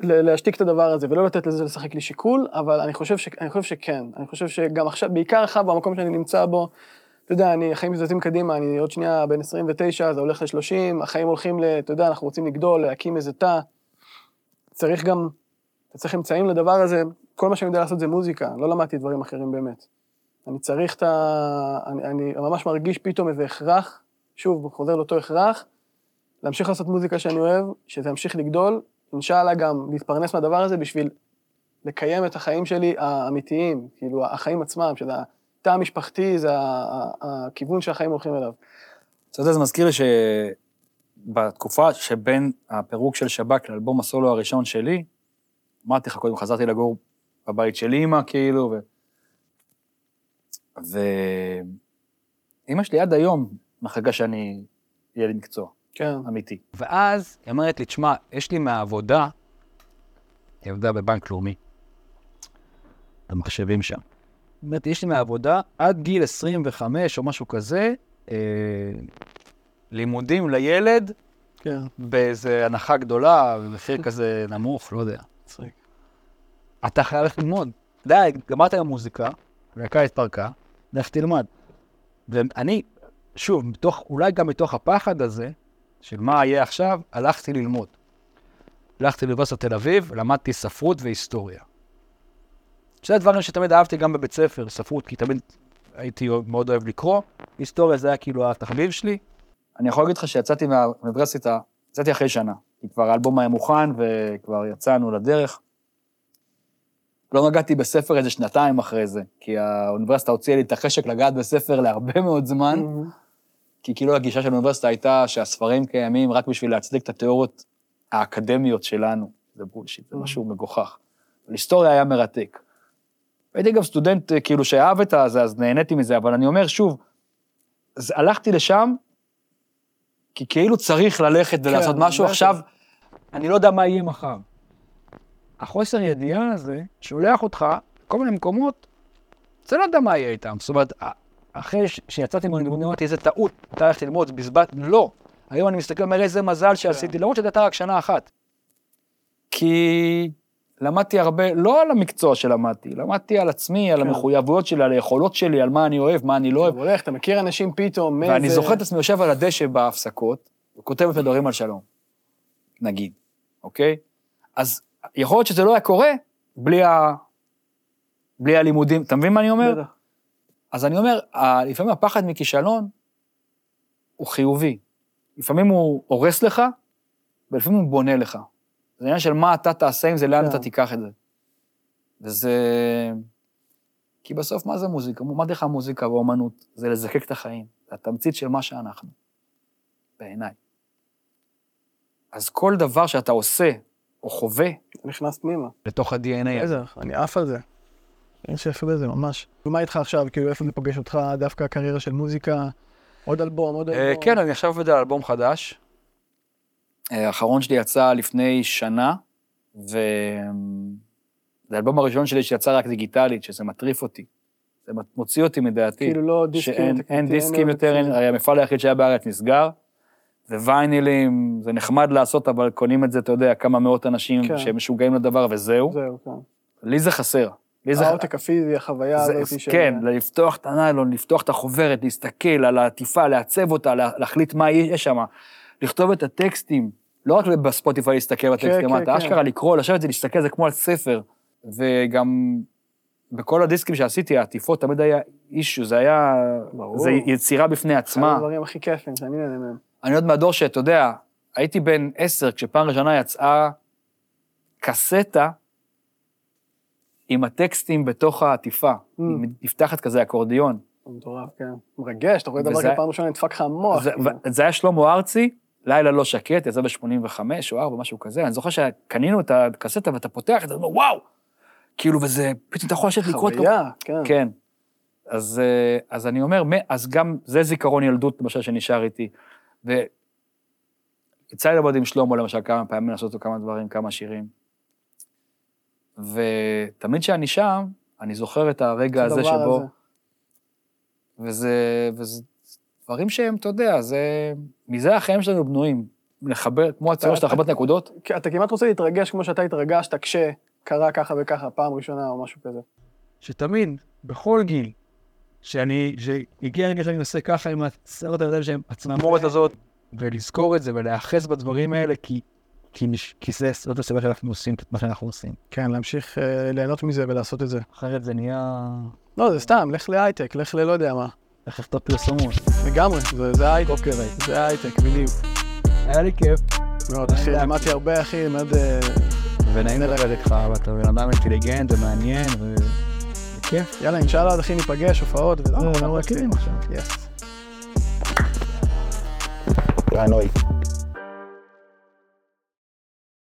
B: ל... להשתיק את הדבר הזה ולא לתת לזה לשחק לי שיקול, אבל אני חושב, ש... אני חושב שכן. אני חושב שגם עכשיו, בעיקר עכשיו, במקום שאני נמצא בו, אתה יודע, אני, החיים זזים קדימה, אני עוד שנייה בן 29, זה הולך ל-30, החיים הולכים ל... אתה יודע, אנחנו רוצים לגדול, להקים איזה תא. צריך גם, צריך אמצעים לדבר הזה. כל מה שאני יודע לעשות זה מוזיקה, לא למדתי דברים אחרים באמת. אני צריך את ה... אני, אני ממש מרגיש פתאום איזה הכרח, שוב, חוזר לאותו הכרח, להמשיך לעשות מוזיקה שאני אוהב, שזה ימשיך לגדול, אינשאללה גם להתפרנס מהדבר הזה בשביל לקיים את החיים שלי האמיתיים, כאילו החיים עצמם, שזה התא המשפחתי, זה הכיוון שהחיים הולכים אליו.
A: אתה יודע, זה מזכיר לי שבתקופה שבין הפירוק של שב"כ לאלבום הסולו הראשון שלי, אמרתי לך קודם, חזרתי לגור בבית של אימא, כאילו, ו... ואימא שלי עד היום מחכה שאני אהיה לי מקצוע,
B: כן.
A: אמיתי.
D: ואז היא אומרת לי, תשמע, יש לי מהעבודה, היא עבדה בבנק לאומי, במחשבים שם. היא אומרת, יש לי מהעבודה עד גיל 25 או משהו כזה, אה, לימודים לילד
B: כן,
D: באיזה הנחה גדולה, במחיר כזה נמוך, לא יודע.
B: מצחיק.
D: אתה חייב ללכת ללמוד. די, גמרת עם מוזיקה, והקה התפרקה, לך תלמד. ואני, שוב, מתוך, אולי גם מתוך הפחד הזה, של מה יהיה עכשיו, הלכתי ללמוד. הלכתי לאוניברסיטת תל אביב, למדתי ספרות והיסטוריה. שזה דברים שתמיד אהבתי גם בבית ספר, ספרות, כי תמיד הייתי מאוד אוהב לקרוא. היסטוריה זה היה כאילו התחביב שלי.
A: אני יכול להגיד לך שיצאתי מהאוניברסיטה, יצאתי אחרי שנה, כי כבר האלבום היה מוכן וכבר יצאנו לדרך. לא נגעתי בספר איזה שנתיים אחרי זה, כי האוניברסיטה הוציאה לי את החשק לגעת בספר להרבה מאוד זמן, כי כאילו הגישה של האוניברסיטה הייתה שהספרים קיימים רק בשביל להצדיק את התיאוריות האקדמיות שלנו. זה בולשיט, זה משהו מגוחך. אבל היסטוריה היה מרתק. הייתי גם סטודנט אה, כאילו שאהב את הזה, אז נהניתי מזה, אבל אני אומר שוב, אז הלכתי לשם, כי כאילו צריך ללכת ולעשות
B: כן,
A: משהו. עכשיו,
D: אני לא יודע מה יהיה מחר. החוסר ידיעה הזה שולח אותך לכל מיני מקומות, אתה לא יודע מה יהיה איתם. זאת אומרת, אחרי ש- שיצאתי מהלימודים, אמרתי, איזה טעות, אתה הולך ללמוד, בזבז, לא. היום אני מסתכל, אומר, איזה מזל שעשיתי, למרות שזו הייתה רק שנה אחת.
A: כי למדתי הרבה, לא על המקצוע שלמדתי, למדתי על עצמי, על
B: כן.
A: המחויבויות שלי, על היכולות שלי, על מה אני אוהב, מה אני לא אוהב.
B: אתה הולך, אתה מכיר אנשים פתאום, מאיזה...
A: ואני זוכר את עצמי יושב על הדשא בהפסקות, וכותב לפני דברים על שלום, נגיד, אוקיי? אז יכול להיות שזה לא היה קורה בלי, ה... בלי הלימודים, אתה מבין מה אני אומר?
B: בטח.
A: אז אני אומר, לפעמים הפחד מכישלון הוא חיובי. לפעמים הוא הורס לך, ולפעמים הוא בונה לך. זה עניין של מה אתה תעשה עם זה, לאן
B: כן.
A: אתה תיקח את זה. וזה... כי בסוף, מה זה מוזיקה? מה דרך המוזיקה ואומנות? זה לזקק את החיים. זה התמצית של מה שאנחנו, בעיניי. אז כל דבר שאתה עושה או חווה,
B: נכנס פנימה.
D: לתוך ה-DNA.
B: בטח, אני עף על זה. אין שיפה בזה, ממש. ומה איתך עכשיו? כאילו, איפה זה פוגש אותך? דווקא הקריירה של מוזיקה? עוד אלבום, עוד
D: אה,
B: אלבום?
D: כן, אני עכשיו עובד על אלבום חדש.
A: האחרון שלי יצא לפני שנה, וזה האלבום הראשון שלי שיצא רק דיגיטלית, שזה מטריף אותי. זה מוציא אותי מדעתי.
B: כאילו לא דיסקים.
A: שאין אין דיסקים יותר, אין. הרי המפעל היחיד שהיה בארץ נסגר, וויינילים, זה נחמד לעשות, אבל קונים את זה, אתה יודע, כמה מאות אנשים
B: כן.
A: שהם משוגעים לדבר, וזהו.
B: זהו, כן.
A: לי זה חסר. לי זה...
B: העותק הפיזי, החוויה
A: זה-
B: הזאת של...
A: כן, לפתוח את הניילון, לפתוח את החוברת, להסתכל על העטיפה, לעצב אותה, לה- להחליט מה יש שם, לכתוב את הטקסטים, לא רק בספוטיפיי להסתכל בטקסטים,
B: כן,
A: אתה
B: כן.
A: אשכרה לקרוא, לשבת ולהסתכל, זה כמו על ספר. וגם בכל הדיסקים שעשיתי, העטיפות תמיד היה אישו, זה היה...
B: ברור.
A: זה יצירה בפני
B: אחד
A: עצמה.
B: הדברים הכי כיפים שאני נהנה מהם.
A: אני עוד מהדור שאתה יודע, הייתי בן עשר, כשפעם ראשונה יצאה קסטה עם הטקסטים בתוך העטיפה.
B: Mm.
A: נפתחת כזה אקורדיון.
B: זה מטורף, כן. מרגש, אתה רואה דבר כזה פעם ראשונה, נדפק לך המוח.
A: זה,
B: כאילו.
A: זה היה שלמה ארצי, לילה לא שקט, יצא ב-85 או 4, משהו כזה. אני זוכר שקנינו את הקסטה ואתה פותח את זה, ואומר, וואו! כאילו, וזה, פתאום אתה יכול לשבת לקרוא את...
B: חוויה, כן.
A: כן. אז, אה, אז אני אומר, אז גם זה זיכרון ילדות, למשל, שנשאר איתי. ויצא לי לעבוד עם שלמה, למשל, כמה פעמים לעשות לו כמה דברים, כמה שירים.
H: ותמיד כשאני שם, אני זוכר את הרגע הזה שבו...
B: הזה.
H: וזה, וזה דברים שהם, אתה יודע, זה... מזה החיים שלנו בנויים. לחבר, כמו הציור שאתה מחבר את הנקודות,
B: אתה כמעט רוצה להתרגש כמו שאתה התרגשת כשקרה ככה וככה, פעם ראשונה או משהו כזה.
A: שתמיד, בכל גיל, שאני, שהגיע הרגע שאני עושה ככה עם הסרט הידיים שהם, הצמרמורת הזאת, ולזכור את זה ולהיאחז בדברים האלה, כי, כי, כי זה, זאת הסיבה שאנחנו עושים את מה שאנחנו עושים.
B: כן, להמשיך אה, ליהנות מזה ולעשות את זה.
A: אחרת זה נהיה...
B: לא, זה סתם, לך להייטק, לך ללא יודע מה.
A: איך לכתוב פרסומות.
B: לגמרי, זה, הייטק.
A: copywrite.
B: זה הייטק, בדיוק.
A: היה לי כיף.
B: מאוד, אחי, למדתי הרבה, אחי, מאוד... אה,
A: ונעים לדבר איתך, ואתה בן אדם אינטליגנט ומעניין, ו... וכיף.
B: יאללה, אינשאללה, אחי, ניפגש, הופעות, ולא,
A: לא,
B: אנחנו
A: לא,
B: מכירים
A: עכשיו.
B: yes.
A: רענוי.